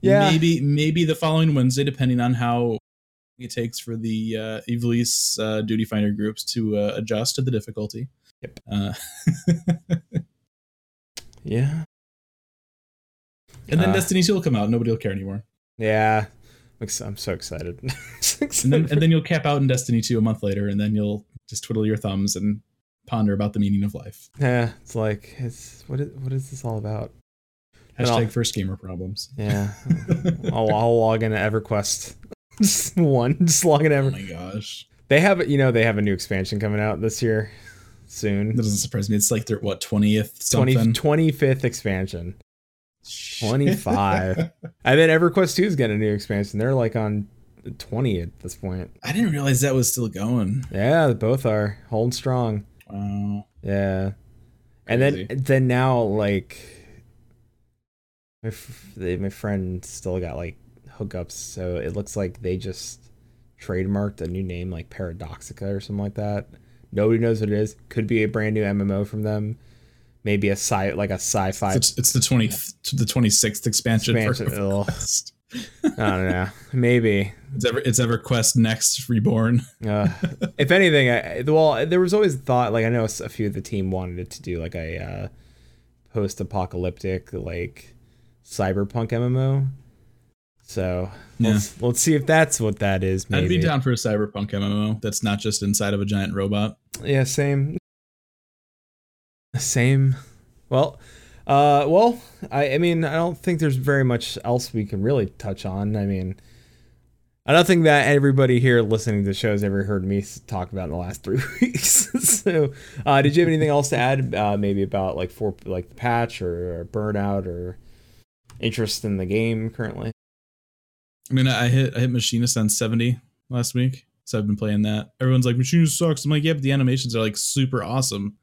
Yeah. maybe maybe the following Wednesday, depending on how it takes for the uh, Ivalice uh, duty finder groups to uh, adjust to the difficulty. Yep. Uh, yeah. and then Uh, Destiny 2 will come out. Nobody will care anymore. Yeah. I'm I'm so excited. And then and then you'll cap out in Destiny 2 a month later, and then you'll just twiddle your thumbs and ponder about the meaning of life. yeah, it's like it's what is what is this all about? Hashtag first gamer problems. Yeah. I'll, I'll log into EverQuest. Just one. Just log in Oh Ever. my gosh. They have, you know, they have a new expansion coming out this year, soon. That doesn't surprise me. It's like their what twentieth 20, something. 25th expansion. 25. And then EverQuest 2 is getting a new expansion. They're like on 20 at this point. I didn't realize that was still going. Yeah, both are holding strong. Wow. Yeah. And then Crazy. then now like my f- they, my friend still got like hookups, so it looks like they just trademarked a new name like Paradoxica or something like that. Nobody knows what it is. Could be a brand new MMO from them. Maybe a sci like a sci-fi. It's, it's the twenty the twenty sixth expansion. Expansion, for ugh. EverQuest. I don't know. Maybe. It's ever it's EverQuest Next Reborn. Uh, if anything, I, well, there was always thought like I know a few of the team wanted it to do like a uh, post-apocalyptic like cyberpunk MMO. So let's, let's see if that's what that is. Maybe. I'd be down for a cyberpunk MMO that's not just inside of a giant robot. Yeah, same. Same. Well, uh, well, I, I mean, I don't think there's very much else we can really touch on. I mean, I don't think that everybody here listening to the show has ever heard me talk about in the last three weeks. so, uh, did you have anything else to add? Uh, maybe about like for like the patch or, or burnout or interest in the game currently? I mean, I hit I hit Machinist on seventy last week, so I've been playing that. Everyone's like, Machinist sucks. I'm like, yeah, but the animations are like super awesome.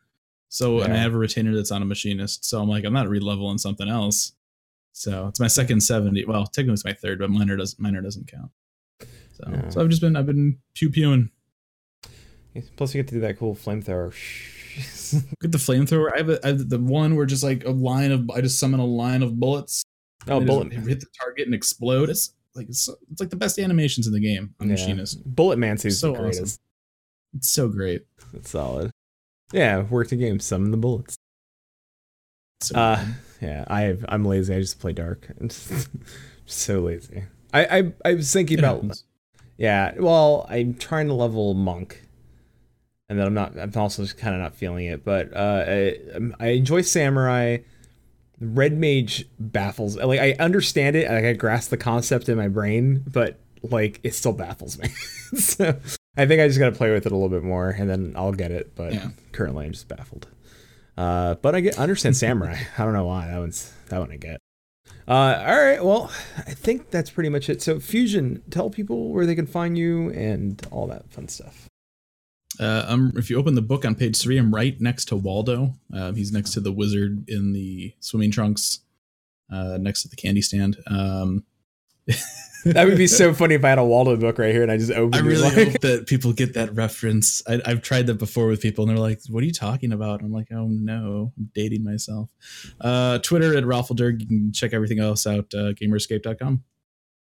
So and I have a retainer that's on a Machinist, so I'm like, I'm not releveling something else. So it's my second seventy. Well, technically it's my third, but miner doesn't miner doesn't count. So Yeah. so I've just been I've been pew pewing. Plus, you get to do that cool flamethrower. Get the flamethrower. I have, a, I have the one where just like a line of I just summon a line of bullets. oh, They just bullet. hit the target and explode. It's like it's, it's like the best animations in the game on Yeah. Machinist. Bullet Man seems So the greatest. It's so great. It's solid. Yeah, worked the game. Summon the bullets. So Uh, yeah, I I'm lazy. I just play dark. I'm just so lazy. I, I I was thinking It about happens. yeah. Well, I'm trying to level monk, and then I'm not. I'm also just kind of not feeling it. But uh, I, I enjoy samurai. Red mage baffles. Like I understand it. Like I grasp the concept in my brain, but like it still baffles me. so I think I just got to play with it a little bit more, and then I'll get it. But Yeah. currently, I'm just baffled. Uh, but I get understand samurai. I don't know why that one's that one I get. Uh, all right, well, I think that's pretty much it. So Fusion, tell people where they can find you and all that fun stuff. Uh, um, if you open the book on page three, I'm right next to Waldo. Uh, he's next to the wizard in the swimming trunks, uh, next to the candy stand. Um, That would be so funny if I had a Waldo book right here and I just opened I it. really like- hope that people get that reference. I, I've tried that before with people, and they're like, "What are you talking about?" I'm like, "Oh no, I'm dating myself." Uh, Twitter at Ralphaldurg. You can check everything else out uh, gamerscape.com.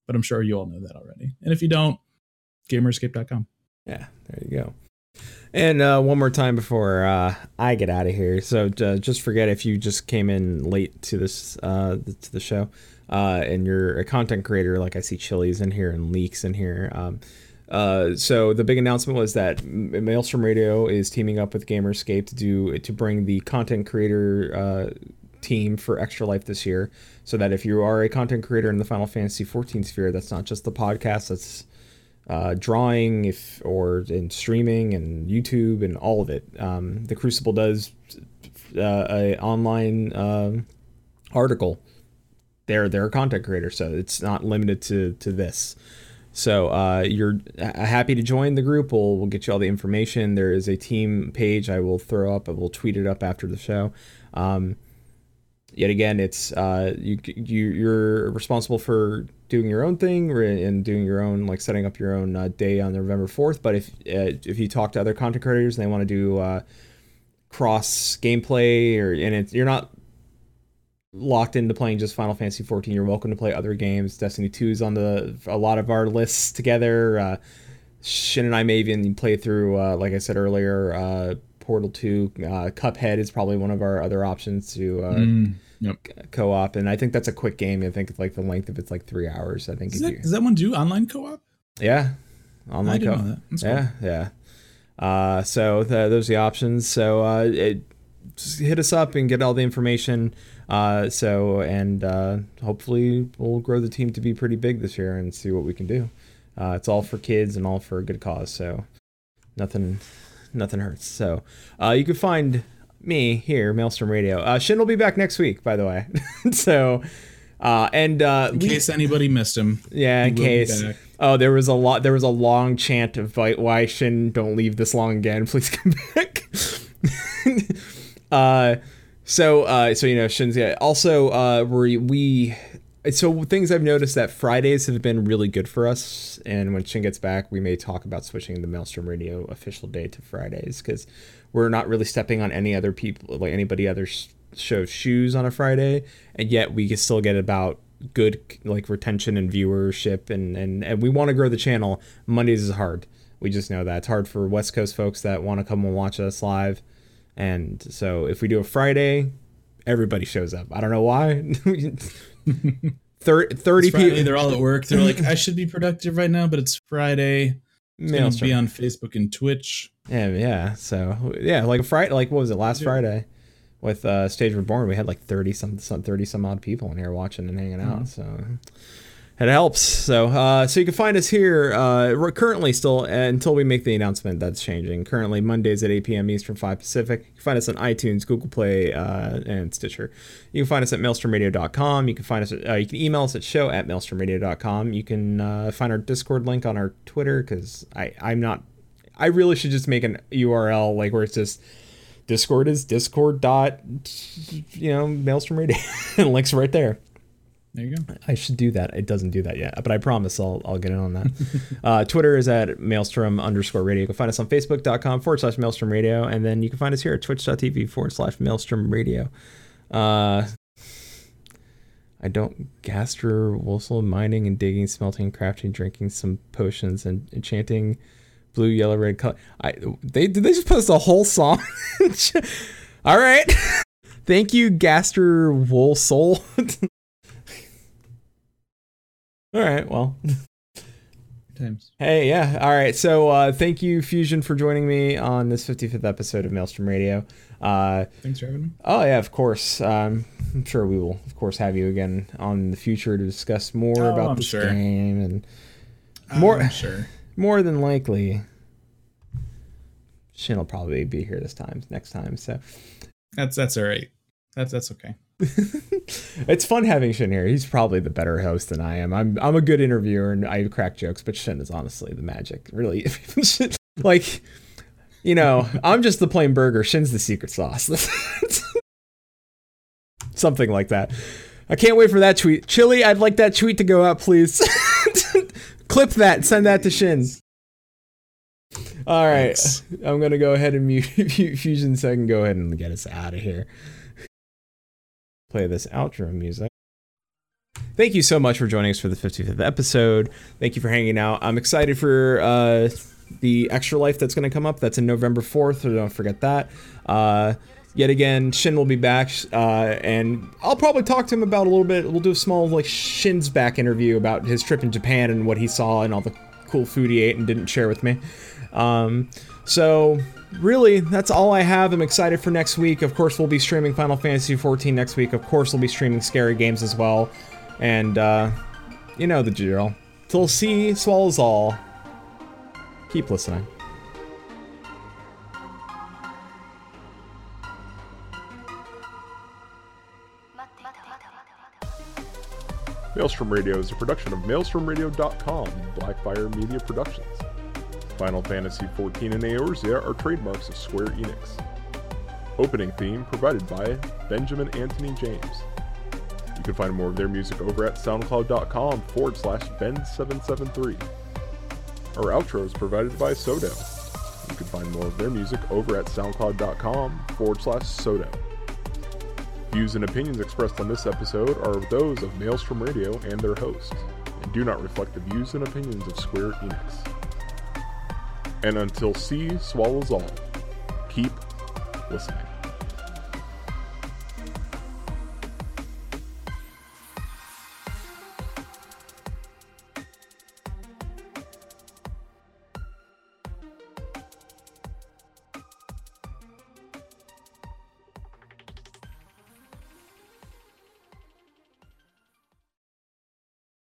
But I'm sure you all know that already. And if you don't, gamerscape.com. Yeah, there you go. And uh, one more time before uh, I get out of here. So uh, just forget if you just came in late to this uh, to the show, uh, and you're a content creator. Like I see Chili's in here and Leaks in here. Um, uh, so the big announcement was that Maelstrom Radio is teaming up with Gamerscape to do to bring the content creator uh, team for Extra Life this year. So that if you are a content creator in the Final Fantasy 14 sphere, that's not just the podcast. That's uh, drawing, if or in streaming and YouTube and all of it. Um, the Crucible does uh, a online um article. They're they're a content creator, so it's not limited to to this. So uh, you're happy to join the group. We'll we'll get you all the information. There is a team page I will throw up. I will tweet it up after the show. Um, yet again, it's uh, you you you're responsible for doing your own thing and doing your own like setting up your own uh, day on November fourth. But if uh, if you talk to other content creators and they want to do uh, cross gameplay or and you're not locked into playing just Final Fantasy 14, you're welcome to play other games. Destiny 2 is on the a lot of our lists together. Uh, Shin and I may even play through, uh, like I said earlier, uh, Portal 2. Uh, Cuphead is probably one of our other options to uh, Mm, yep. co-op, and I think that's a quick game. I think it's like the length of it's like three hours. I think. Does that, you- does that one do online co-op? yeah, online co-op. that. That's cool. Yeah, yeah. Uh, so th- those are the options. So uh, it, just hit us up and get all the information. Uh, so and uh, hopefully we'll grow the team to be pretty big this year and see what we can do. Uh, it's all for kids and all for a good cause. So nothing, nothing hurts. So uh, you can find me here, Maelstrom Radio. Uh, Shin will be back next week, by the way. so. Uh, and uh, In we- case anybody missed him. yeah, in He will be case. Oh, there was a lot. There was a long chant of "Why Shin don't leave this long again? Please come back." uh, so uh, so you know Shin's yeah. Also, uh, we we so things I've noticed that Fridays have been really good for us, and when Shin gets back, we may talk about switching the Maelstrom Radio official day to Fridays because we're not really stepping on any other people like anybody other sh- show's shoes on a Friday, and yet we can still get about good like retention and viewership and and, and we want to grow the channel. Mondays is hard. We just know that. It's hard for west coast folks that want to come and watch us live and so if we do a friday everybody shows up i don't know why 30, 30 Friday, people they're all at work. They're like, I should be productive right now, but it's Friday. It's gonna be on Facebook and Twitch. Yeah, yeah. So yeah, like Friday, like what was it last Friday with uh, Stage Reborn? We had like thirty some, some thirty some odd people in here watching and hanging out. So it helps. So uh, so you can find us here. Uh, currently still uh, until we make the announcement that's changing. Currently Mondays at eight p.m. Eastern, five Pacific. You can find us on iTunes, Google Play, uh, and Stitcher. You can find us at maelstromradio.com. You can find us. At, uh, you can email us at show at maelstromradio.com. You can uh, find our Discord link on our Twitter because I I'm not I really should just make an URL like where it's just Discord is Discord dot you know Maelstrom Radio and links right there. There you go. I should do that. It doesn't do that yet, but I promise I'll I'll get in on that. uh, Twitter is at Maelstrom underscore radio. You can find us on Facebook.com forward slash Maelstrom Radio, and then you can find us here at Twitch.tv forward slash Maelstrom Radio. Uh, I don't gaster whistle mining and digging, smelting, crafting, drinking some potions, and enchanting blue, yellow, red color. I they did they just post a whole song? All right. Thank you, Gaster Wool Soul. All right. Well, Times. hey, yeah. All right. So, uh, thank you, Fusion, for joining me on this 55th episode of Maelstrom Radio. Uh, Thanks for having me. oh, yeah, of course. Um, I'm sure we will, of course, have you again on the future to discuss more Oh, about I'm this sure. game and More- I'm sure. more than likely. Shin will probably be here this time, next time. So That's that's all right. That's that's okay. it's fun having Shin here. He's probably the better host than I am. I'm I'm a good interviewer and I crack jokes, but Shin is honestly the magic. Really, like you know, I'm just the plain burger. Shin's the secret sauce. Something like that. I can't wait for that tweet. Chili, I'd like that tweet to go out, please. Clip that. Send that to Shin. All right, Thanks. I'm gonna go ahead and mute Fusion so I can go ahead and get us out of here. Play this outro music. thank you so much for joining us for the 55th episode. Thank you for hanging out. I'm excited for uh, the extra life that's going to come up. That's in November 4th, so don't forget that. Uh, yet again, Shin will be back, uh, and I'll probably talk to him about a little bit. We'll do a small like Shin's back interview about his trip in Japan and what he saw and all the cool food he ate and didn't share with me. Um, so really, that's all I have. I'm excited for next week. Of course, we'll be streaming Final Fantasy 14 next week. Of course, we'll be streaming scary games as well. And uh, you know the drill. Till sea swallows all. Keep listening. Maelstrom Radio is a production of MaelstromRadio.com, Blackfire Media Productions. Final Fantasy XIV and Eorzea are trademarks of Square Enix. Opening theme provided by Benjamin Anthony James. You can find more of their music over at soundcloud.com forward slash Ben773. Our outro is provided by Sodo. You can find more of their music over at soundcloud.com forward slash Sodo. Views and opinions expressed on this episode are those of Maelstrom Radio and their hosts, and do not reflect the views and opinions of Square Enix. And until sea swallows all, keep listening.